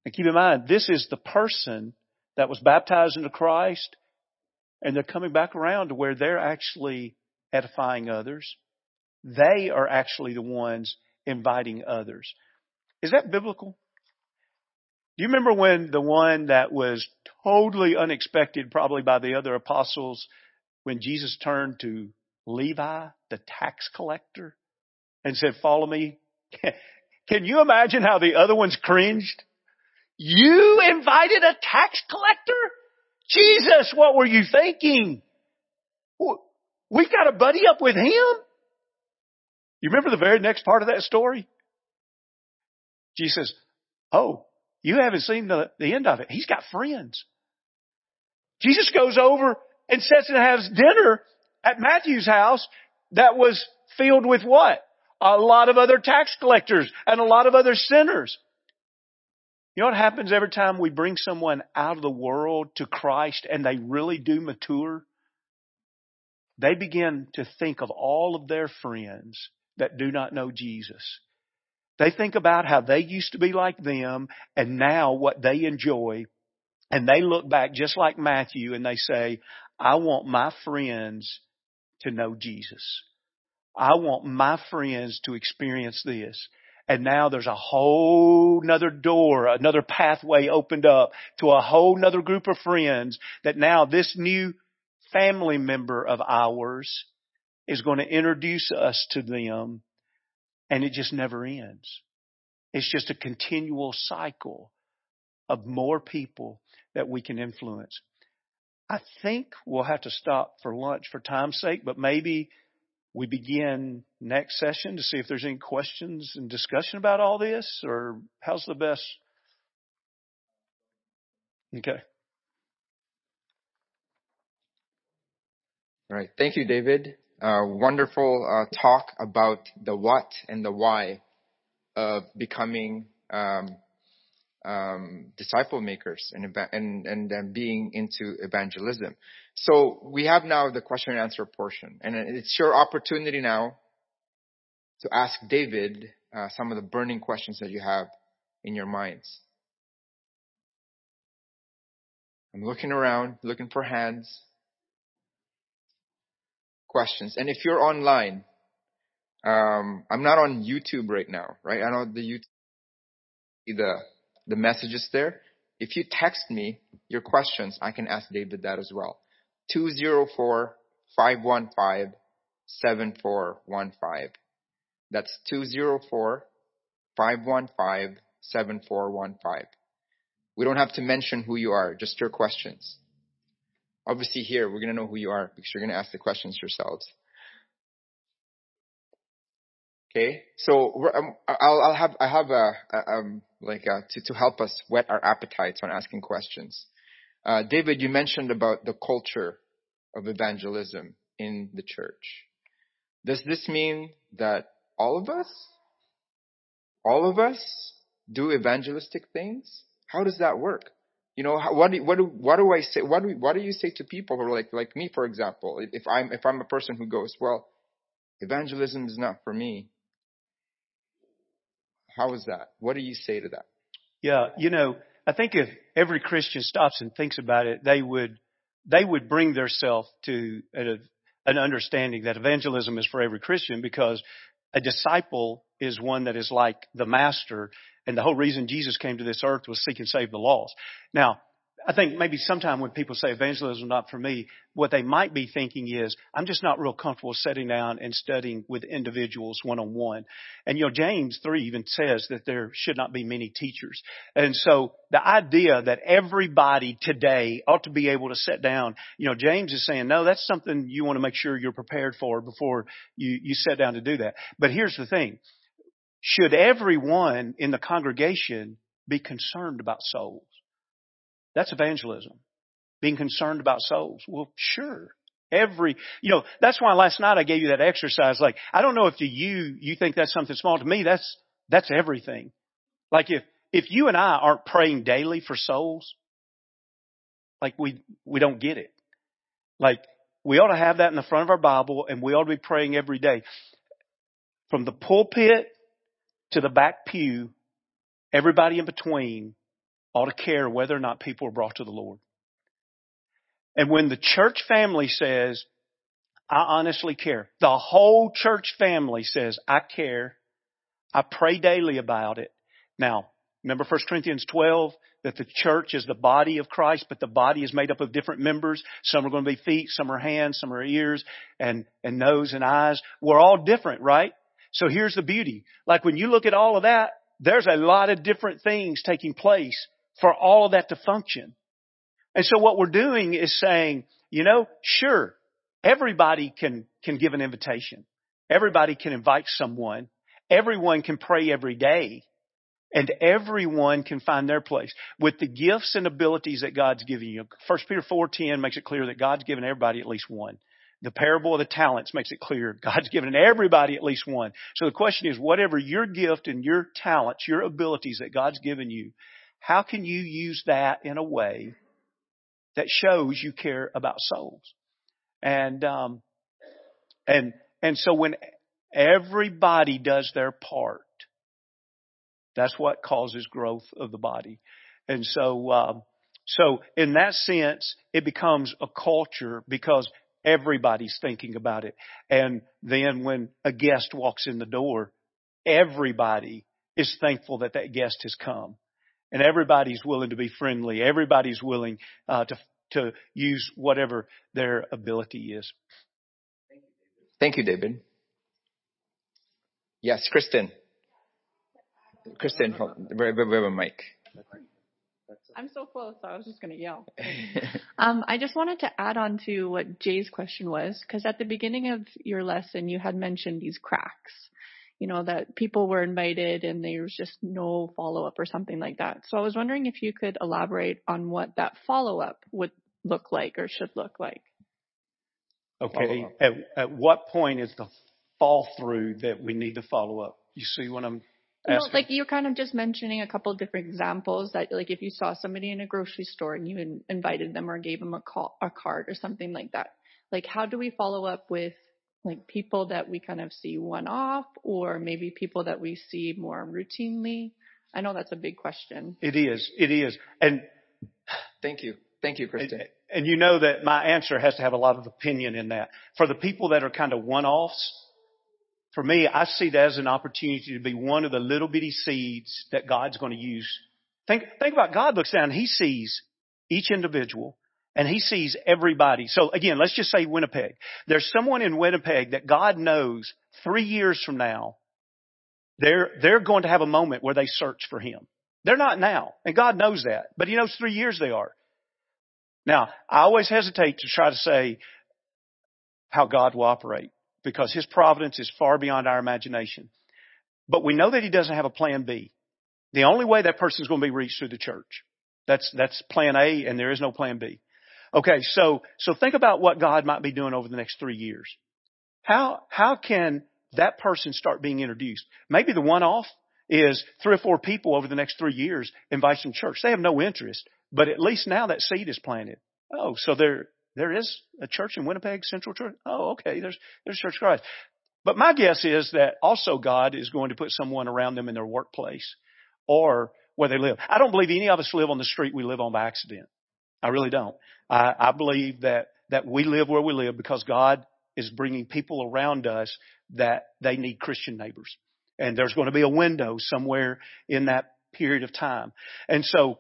Speaker 2: and keep in mind, this is the person that was baptized into Christ, and they're coming back around to where they're actually edifying others. They are actually the ones inviting others. Is that biblical? Do you remember when the one that was totally unexpected, probably by the other apostles, when Jesus turned to Levi, the tax collector, and said, Follow me? Can you imagine how the other ones cringed? You invited a tax collector? Jesus, what were you thinking? We've got to buddy up with him. You remember the very next part of that story? Jesus Oh, you haven't seen the, the end of it. He's got friends. Jesus goes over and sits and has dinner at Matthew's house that was filled with what? A lot of other tax collectors and a lot of other sinners. You know what happens every time we bring someone out of the world to Christ and they really do mature? They begin to think of all of their friends that do not know Jesus. They think about how they used to be like them and now what they enjoy. And they look back just like Matthew and they say, I want my friends to know Jesus. I want my friends to experience this. And now there's a whole nother door, another pathway opened up to a whole nother group of friends that now this new family member of ours is going to introduce us to them and it just never ends. It's just a continual cycle of more people that we can influence. I think we'll have to stop for lunch for time's sake, but maybe we begin next session to see if there's any questions and discussion about all this, or how's the best? Okay.
Speaker 1: All right. Thank you, David. Uh, wonderful uh, talk about the what and the why of becoming um, um, disciple makers and and and uh, being into evangelism. So we have now the question and answer portion, and it's your opportunity now to ask David uh, some of the burning questions that you have in your minds. I'm looking around, looking for hands, questions, and if you're online, um, I'm not on YouTube right now, right? I know the YouTube, the the messages there. If you text me your questions, I can ask David that as well. 204 515 7415. That's 204 515 7415. We don't have to mention who you are, just your questions. Obviously here, we're going to know who you are because you're going to ask the questions yourselves. Okay, so um, I'll, I'll have I have a, a um, like uh, to to help us whet our appetites on asking questions. Uh, David, you mentioned about the culture of evangelism in the church. Does this mean that all of us, all of us, do evangelistic things? How does that work? You know, how, what do what do what do I say? What do what do you say to people who are like like me, for example? If I'm if I'm a person who goes, well, evangelism is not for me. How is that? What do you say to that?
Speaker 2: Yeah, you know, I think if every Christian stops and thinks about it, they would they would bring themselves to a, an understanding that evangelism is for every Christian because a disciple is one that is like the master, and the whole reason Jesus came to this earth was seek and save the lost. Now, I think maybe sometime when people say evangelism not for me, what they might be thinking is, I'm just not real comfortable sitting down and studying with individuals one on one. And you know, James 3 even says that there should not be many teachers. And so the idea that everybody today ought to be able to sit down, you know, James is saying, no, that's something you want to make sure you're prepared for before you, you sit down to do that. But here's the thing. Should everyone in the congregation be concerned about souls? That's evangelism. Being concerned about souls. Well, sure. Every, you know, that's why last night I gave you that exercise. Like, I don't know if to you, you think that's something small. To me, that's, that's everything. Like if, if you and I aren't praying daily for souls, like we, we don't get it. Like we ought to have that in the front of our Bible and we ought to be praying every day. From the pulpit to the back pew, everybody in between ought to care whether or not people are brought to the Lord. And when the church family says, I honestly care, the whole church family says, I care, I pray daily about it. Now, remember 1 Corinthians 12, that the church is the body of Christ, but the body is made up of different members. Some are going to be feet, some are hands, some are ears, and, and nose and eyes. We're all different, right? So here's the beauty. Like when you look at all of that, there's a lot of different things taking place for all of that to function. And so what we're doing is saying, you know, sure, everybody can, can give an invitation. Everybody can invite someone. Everyone can pray every day. And everyone can find their place with the gifts and abilities that God's given you. 1 Peter 4.10 makes it clear that God's given everybody at least one. The parable of the talents makes it clear God's given everybody at least one. So the question is, whatever your gift and your talents, your abilities that God's given you, how can you use that in a way that shows you care about souls? And, um, and, and so when everybody does their part, that's what causes growth of the body. And so, um, so in that sense, it becomes a culture because everybody's thinking about it. And then when a guest walks in the door, everybody is thankful that that guest has come. And everybody's willing to be friendly. Everybody's willing uh, to to use whatever their ability is.
Speaker 1: Thank you, David. Yes, Kristen. Kristen, we have a mic.
Speaker 3: I'm so close, so I was just going to yell. um, I just wanted to add on to what Jay's question was, because at the beginning of your lesson, you had mentioned these cracks. You know, that people were invited and there was just no follow up or something like that. So I was wondering if you could elaborate on what that follow up would look like or should look like.
Speaker 2: Okay. At, at what point is the fall through that we need to follow up? You see what I'm
Speaker 3: no, like you're kind of just mentioning a couple of different examples that like if you saw somebody in a grocery store and you in, invited them or gave them a call, a card or something like that. Like how do we follow up with like people that we kind of see one off or maybe people that we see more routinely? I know that's a big question.
Speaker 2: It is. It is. And
Speaker 1: thank you. Thank you, Kristen.
Speaker 2: And, and you know that my answer has to have a lot of opinion in that. For the people that are kind of one-offs, for me, I see that as an opportunity to be one of the little bitty seeds that God's going to use. Think, think about God looks down, He sees each individual and He sees everybody. So again, let's just say Winnipeg. There's someone in Winnipeg that God knows three years from now, they're, they're going to have a moment where they search for Him. They're not now. And God knows that. But He knows three years they are. Now, I always hesitate to try to say how God will operate because His providence is far beyond our imagination. But we know that He doesn't have a plan B. The only way that person is going to be reached through the church. That's, that's plan A and there is no plan B. Okay, so, so think about what God might be doing over the next three years. How, how can that person start being introduced? Maybe the one off is three or four people over the next three years invite some church. They have no interest, but at least now that seed is planted. Oh, so there, there is a church in Winnipeg, Central Church. Oh, okay. There's, there's Church of Christ. But my guess is that also God is going to put someone around them in their workplace or where they live. I don't believe any of us live on the street we live on by accident. I really don't. I, I believe that, that we live where we live because God is bringing people around us that they need Christian neighbors. And there's going to be a window somewhere in that period of time. And so,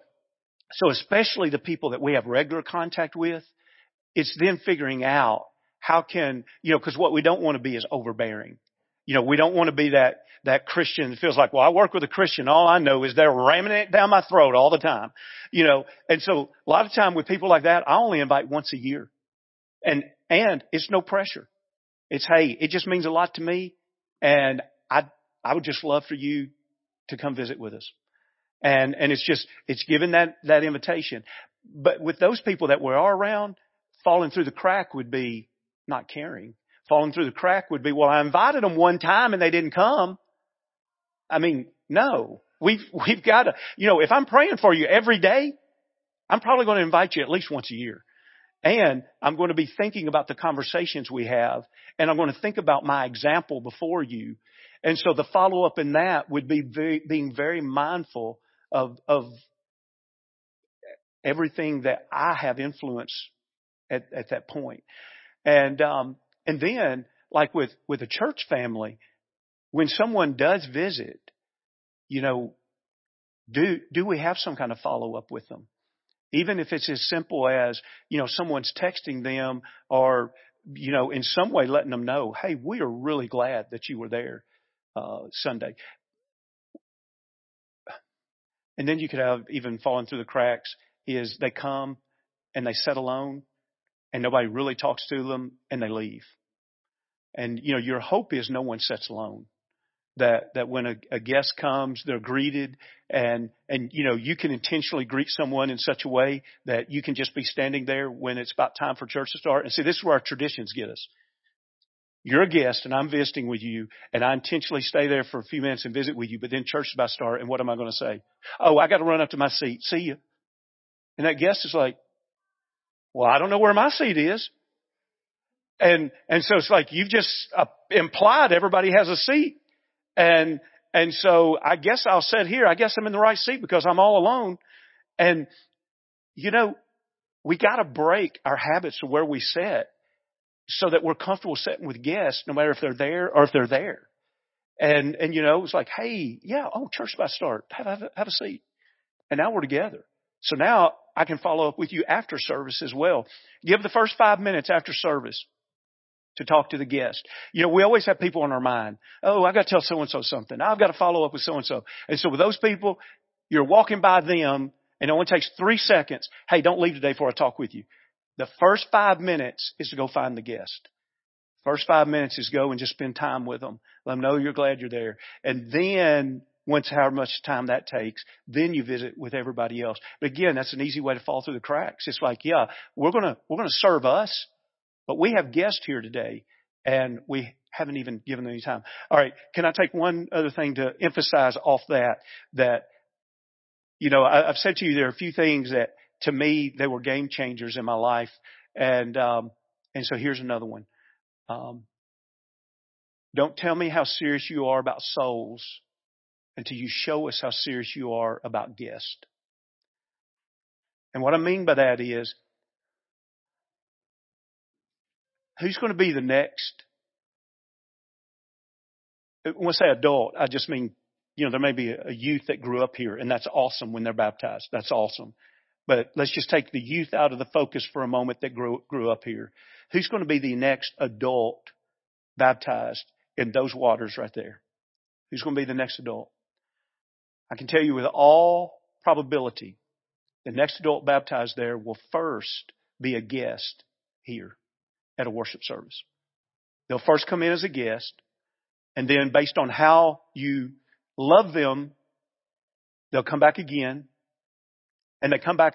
Speaker 2: so especially the people that we have regular contact with, it's then figuring out how can, you know, cause what we don't want to be is overbearing. You know, we don't want to be that, that Christian that feels like, well, I work with a Christian. All I know is they're ramming it down my throat all the time. You know, and so a lot of time with people like that, I only invite once a year. And, and it's no pressure. It's, hey, it just means a lot to me. And I, I would just love for you to come visit with us. And, and it's just, it's given that, that invitation. But with those people that we are around, falling through the crack would be not caring. Falling through the crack would be, well, I invited them one time and they didn't come. I mean, no. We've, we've got to, you know, if I'm praying for you every day, I'm probably going to invite you at least once a year. And I'm going to be thinking about the conversations we have and I'm going to think about my example before you. And so the follow up in that would be very, being very mindful of, of everything that I have influence at, at that point. And, um, and then like with, with a church family, when someone does visit, you know, do, do we have some kind of follow up with them? Even if it's as simple as, you know, someone's texting them or, you know, in some way letting them know, hey, we are really glad that you were there, uh, Sunday. And then you could have even fallen through the cracks is they come and they sit alone and nobody really talks to them and they leave. And, you know, your hope is no one sits alone. That, that when a, a guest comes, they're greeted and, and, you know, you can intentionally greet someone in such a way that you can just be standing there when it's about time for church to start. And see, this is where our traditions get us. You're a guest and I'm visiting with you and I intentionally stay there for a few minutes and visit with you, but then church is about to start and what am I going to say? Oh, I got to run up to my seat. See you. And that guest is like, well, I don't know where my seat is. And, and so it's like you've just uh, implied everybody has a seat. And, and so I guess I'll sit here. I guess I'm in the right seat because I'm all alone. And, you know, we got to break our habits of where we sit so that we're comfortable sitting with guests no matter if they're there or if they're there. And, and you know, it's like, hey, yeah, oh, church about start. Have, have, have a seat. And now we're together. So now I can follow up with you after service as well. Give the first five minutes after service to talk to the guest. You know, we always have people on our mind. Oh, I've got to tell so and so something. I've got to follow up with so and so. And so with those people, you're walking by them and it only takes three seconds. Hey, don't leave today before I talk with you. The first five minutes is to go find the guest. First five minutes is go and just spend time with them. Let them know you're glad you're there. And then once however much time that takes, then you visit with everybody else. But again, that's an easy way to fall through the cracks. It's like, yeah, we're gonna, we're gonna serve us, but we have guests here today and we haven't even given them any time. All right. Can I take one other thing to emphasize off that, that, you know, I, have said to you there are a few things that to me, they were game changers in my life. And, um, and so here's another one. Um, don't tell me how serious you are about souls until you show us how serious you are about guests. And what I mean by that is, who's going to be the next? When I say adult, I just mean, you know, there may be a youth that grew up here and that's awesome when they're baptized. That's awesome. But let's just take the youth out of the focus for a moment that grew, grew up here. Who's going to be the next adult baptized in those waters right there? Who's going to be the next adult? I can tell you with all probability, the next adult baptized there will first be a guest here at a worship service. They'll first come in as a guest, and then based on how you love them, they'll come back again, and they come back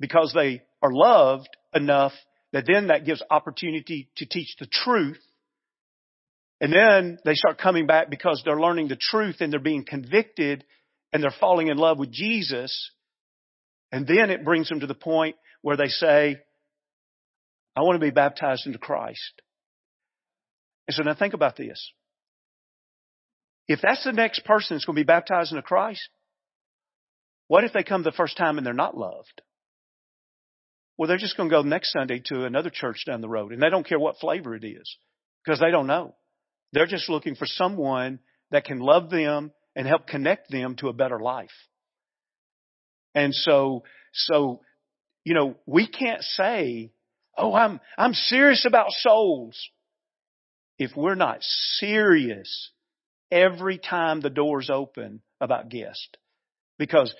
Speaker 2: because they are loved enough that then that gives opportunity to teach the truth. And then they start coming back because they're learning the truth and they're being convicted and they're falling in love with Jesus. And then it brings them to the point where they say, I want to be baptized into Christ. And so now think about this. If that's the next person that's going to be baptized into Christ, what if they come the first time and they're not loved? Well, they're just going to go next Sunday to another church down the road and they don't care what flavor it is because they don't know. They're just looking for someone that can love them and help connect them to a better life. And so, so, you know, we can't say, oh, I'm, I'm serious about souls if we're not serious every time the doors open about guests. Because,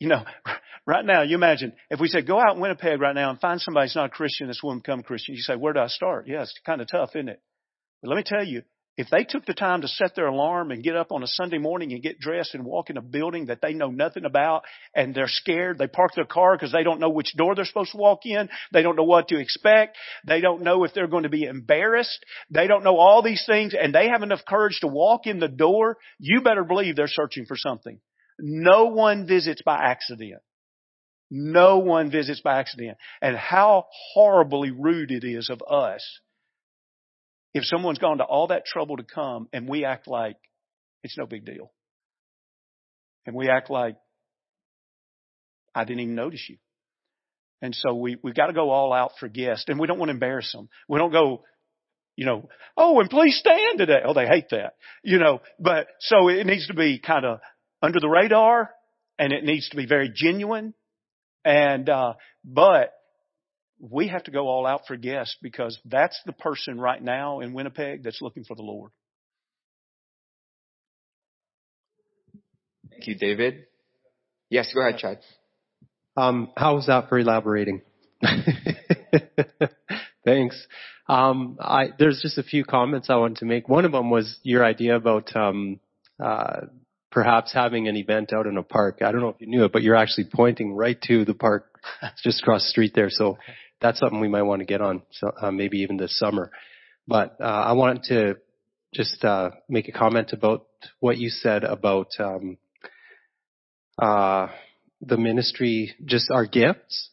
Speaker 2: you know, right now, you imagine if we said, go out in Winnipeg right now and find somebody who's not a Christian that's willing to become Christian. You say, where do I start? Yeah, it's kind of tough, isn't it? But let me tell you, if they took the time to set their alarm and get up on a Sunday morning and get dressed and walk in a building that they know nothing about and they're scared, they park their car because they don't know which door they're supposed to walk in. They don't know what to expect. They don't know if they're going to be embarrassed. They don't know all these things and they have enough courage to walk in the door. You better believe they're searching for something. No one visits by accident. No one visits by accident. And how horribly rude it is of us if someone's gone to all that trouble to come and we act like it's no big deal. And we act like I didn't even notice you. And so we, we've got to go all out for guests and we don't want to embarrass them. We don't go, you know, oh, and please stand today. Oh, they hate that, you know, but so it needs to be kind of under the radar and it needs to be very genuine. And, uh, but we have to go all out for guests because that's the person right now in Winnipeg that's looking for the Lord.
Speaker 1: Thank you, David. Yes, go ahead, Chad.
Speaker 4: Um, how was that for elaborating? Thanks. Um, I, there's just a few comments I wanted to make. One of them was your idea about um, uh, perhaps having an event out in a park. I don't know if you knew it, but you're actually pointing right to the park just across the street there. So that's something we might want to get on, so, uh, maybe even this summer. But uh, I wanted to just uh, make a comment about what you said about um, uh, the ministry, just our gifts.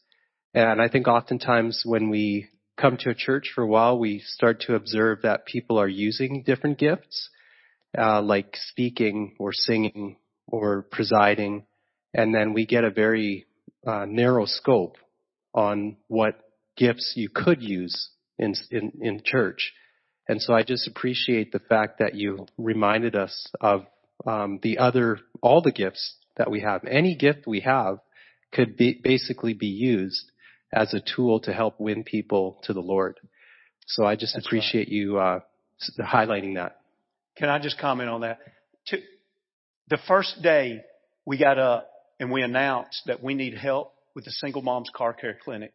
Speaker 4: And I think oftentimes when we come to a church for a while, we start to observe that people are using different gifts, uh, like speaking or singing or presiding, and then we get a very uh, narrow scope on what gifts you could use in, in, in church. And so I just appreciate the fact that you reminded us of um, the other, all the gifts that we have. Any gift we have could be, basically be used as a tool to help win people to the Lord. So I just That's appreciate right. you uh, highlighting that.
Speaker 2: Can I just comment on that? To, the first day we got up and we announced that we need help with the single mom's car care clinic,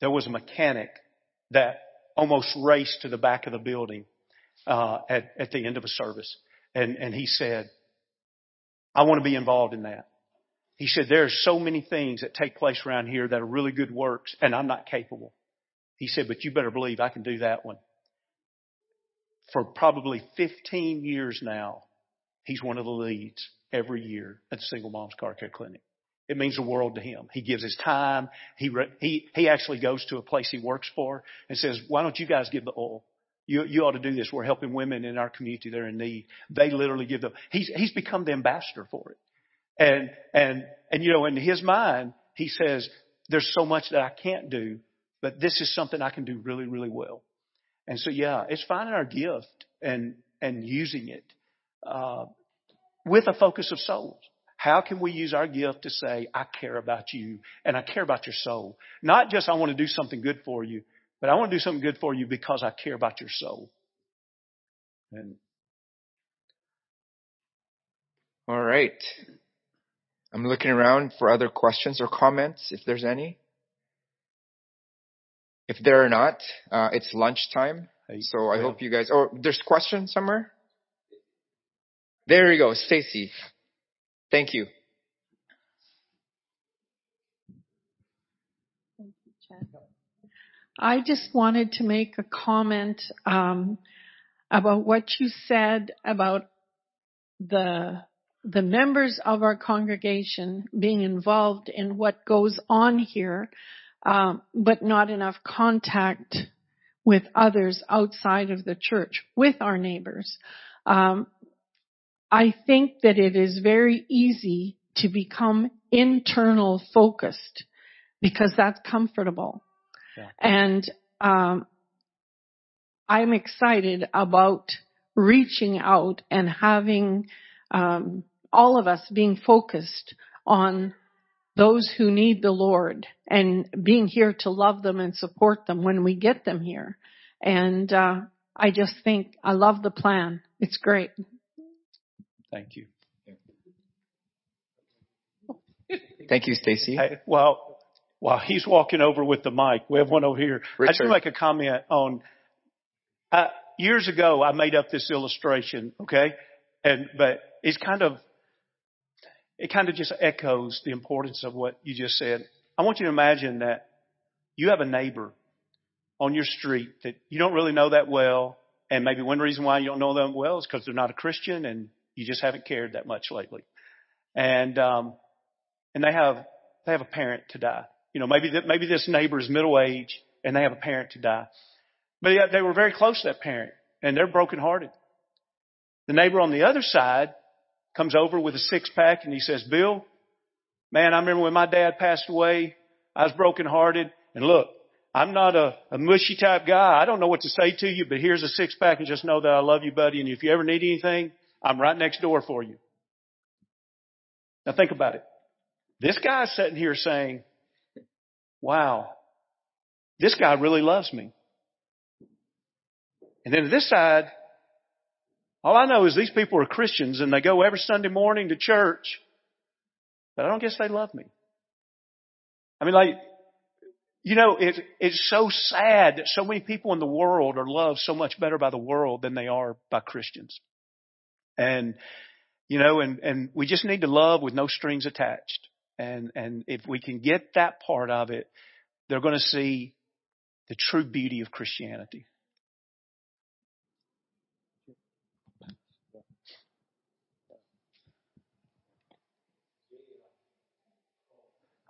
Speaker 2: there was a mechanic that almost raced to the back of the building uh, at, at the end of a service. And, and he said, I want to be involved in that. He said, there are so many things that take place around here that are really good works, and I'm not capable. He said, but you better believe I can do that one. For probably 15 years now, he's one of the leads every year at the Single Moms Car Care Clinic. It means the world to him. He gives his time. He, he, he actually goes to a place he works for and says, why don't you guys give the oil? You, you ought to do this. We're helping women in our community that are in need. They literally give them, he's, he's become the ambassador for it. And, and, and you know, in his mind, he says, there's so much that I can't do, but this is something I can do really, really well. And so, yeah, it's finding our gift and, and using it, uh, with a focus of souls. How can we use our gift to say, I care about you and I care about your soul? Not just I want to do something good for you, but I want to do something good for you because I care about your soul. And
Speaker 1: all right. I'm looking around for other questions or comments if there's any. If there are not, uh, it's lunchtime. So I hope you guys, oh, there's questions somewhere? There you go, Stacy. Thank you.
Speaker 5: I just wanted to make a comment um, about what you said about the the members of our congregation being involved in what goes on here, um, but not enough contact with others outside of the church, with our neighbors. Um, I think that it is very easy to become internal focused because that's comfortable. Yeah. And um, I'm excited about reaching out and having um, all of us being focused on those who need the Lord and being here to love them and support them when we get them here. And uh, I just think I love the plan. It's great.
Speaker 2: Thank you.
Speaker 1: Thank you, Stacy.
Speaker 2: Well, while he's walking over with the mic, we have one over here. Richard. I just want to make a comment on. Uh, years ago, I made up this illustration, okay, and but it's kind of it kind of just echoes the importance of what you just said. I want you to imagine that you have a neighbor on your street that you don't really know that well, and maybe one reason why you don't know them well is because they're not a Christian and you just haven't cared that much lately. And, um, and they have, they have a parent to die. You know, maybe that, maybe this neighbor is middle age and they have a parent to die. But yeah, they were very close to that parent and they're brokenhearted. The neighbor on the other side comes over with a six pack and he says, Bill, man, I remember when my dad passed away, I was brokenhearted and look, I'm not a, a mushy type guy. I don't know what to say to you, but here's a six pack and just know that I love you, buddy. And if you ever need anything, I'm right next door for you. Now think about it. This guy's sitting here saying, wow, this guy really loves me. And then to this side, all I know is these people are Christians and they go every Sunday morning to church, but I don't guess they love me. I mean, like, you know, it, it's so sad that so many people in the world are loved so much better by the world than they are by Christians. And, you know, and, and we just need to love with no strings attached. And, and if we can get that part of it, they're going to see the true beauty of Christianity.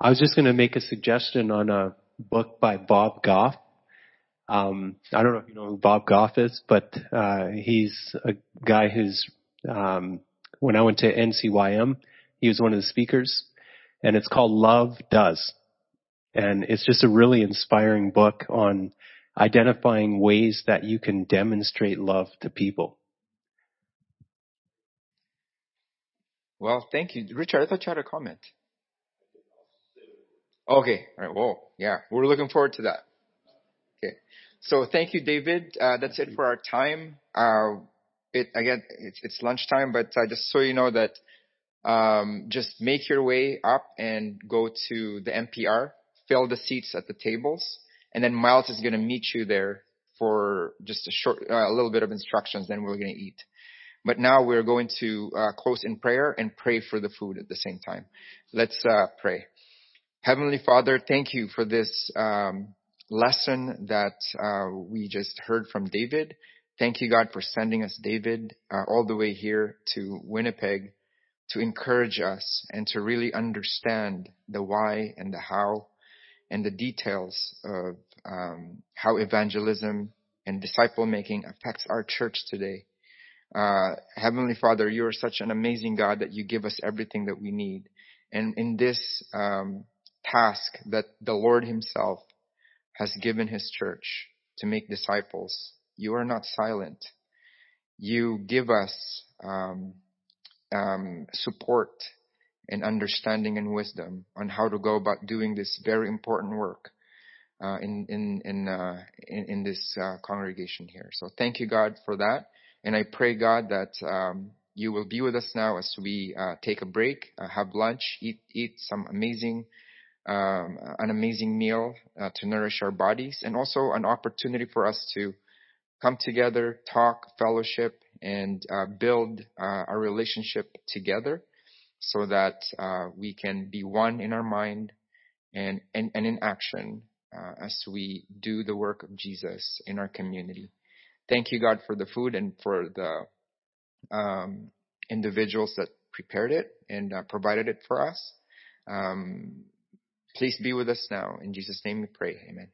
Speaker 4: I was just going to make a suggestion on a book by Bob Goff. Um, I don't know if you know who Bob Goff is, but uh, he's a guy who's um, when I went to NCYM, he was one of the speakers, and it's called Love Does, and it's just a really inspiring book on identifying ways that you can demonstrate love to people.
Speaker 1: Well, thank you. Richard, I thought you had a comment. Okay. All right. Whoa. Yeah. We're looking forward to that. Okay. So thank you, David. Uh, that's it for our time. Uh, it, again, it's, it's lunchtime, but uh, just so you know that, um, just make your way up and go to the MPR, fill the seats at the tables, and then Miles is going to meet you there for just a short, uh, a little bit of instructions, then we're going to eat. But now we're going to uh, close in prayer and pray for the food at the same time. Let's uh, pray. Heavenly Father, thank you for this um, lesson that uh, we just heard from David. Thank you, God, for sending us David uh, all the way here to Winnipeg to encourage us and to really understand the why and the how and the details of um, how evangelism and disciple making affects our church today. Uh, Heavenly Father, you are such an amazing God that you give us everything that we need. And in this um, task that the Lord Himself has given His church to make disciples, you are not silent. You give us um, um, support and understanding and wisdom on how to go about doing this very important work uh, in in in, uh, in, in this uh, congregation here. So thank you, God, for that. And I pray, God, that um, you will be with us now as we uh, take a break, uh, have lunch, eat eat some amazing, um, an amazing meal uh, to nourish our bodies, and also an opportunity for us to come together, talk, fellowship, and uh, build uh, relationship together, so that uh, we can be one in our mind and and, and in action as we do the work of Jesus in our community. Thank you, God, for the food and for the um, individuals that prepared it and uh, provided it for us. Um, please be with us now. In Jesus' name we pray. Amen.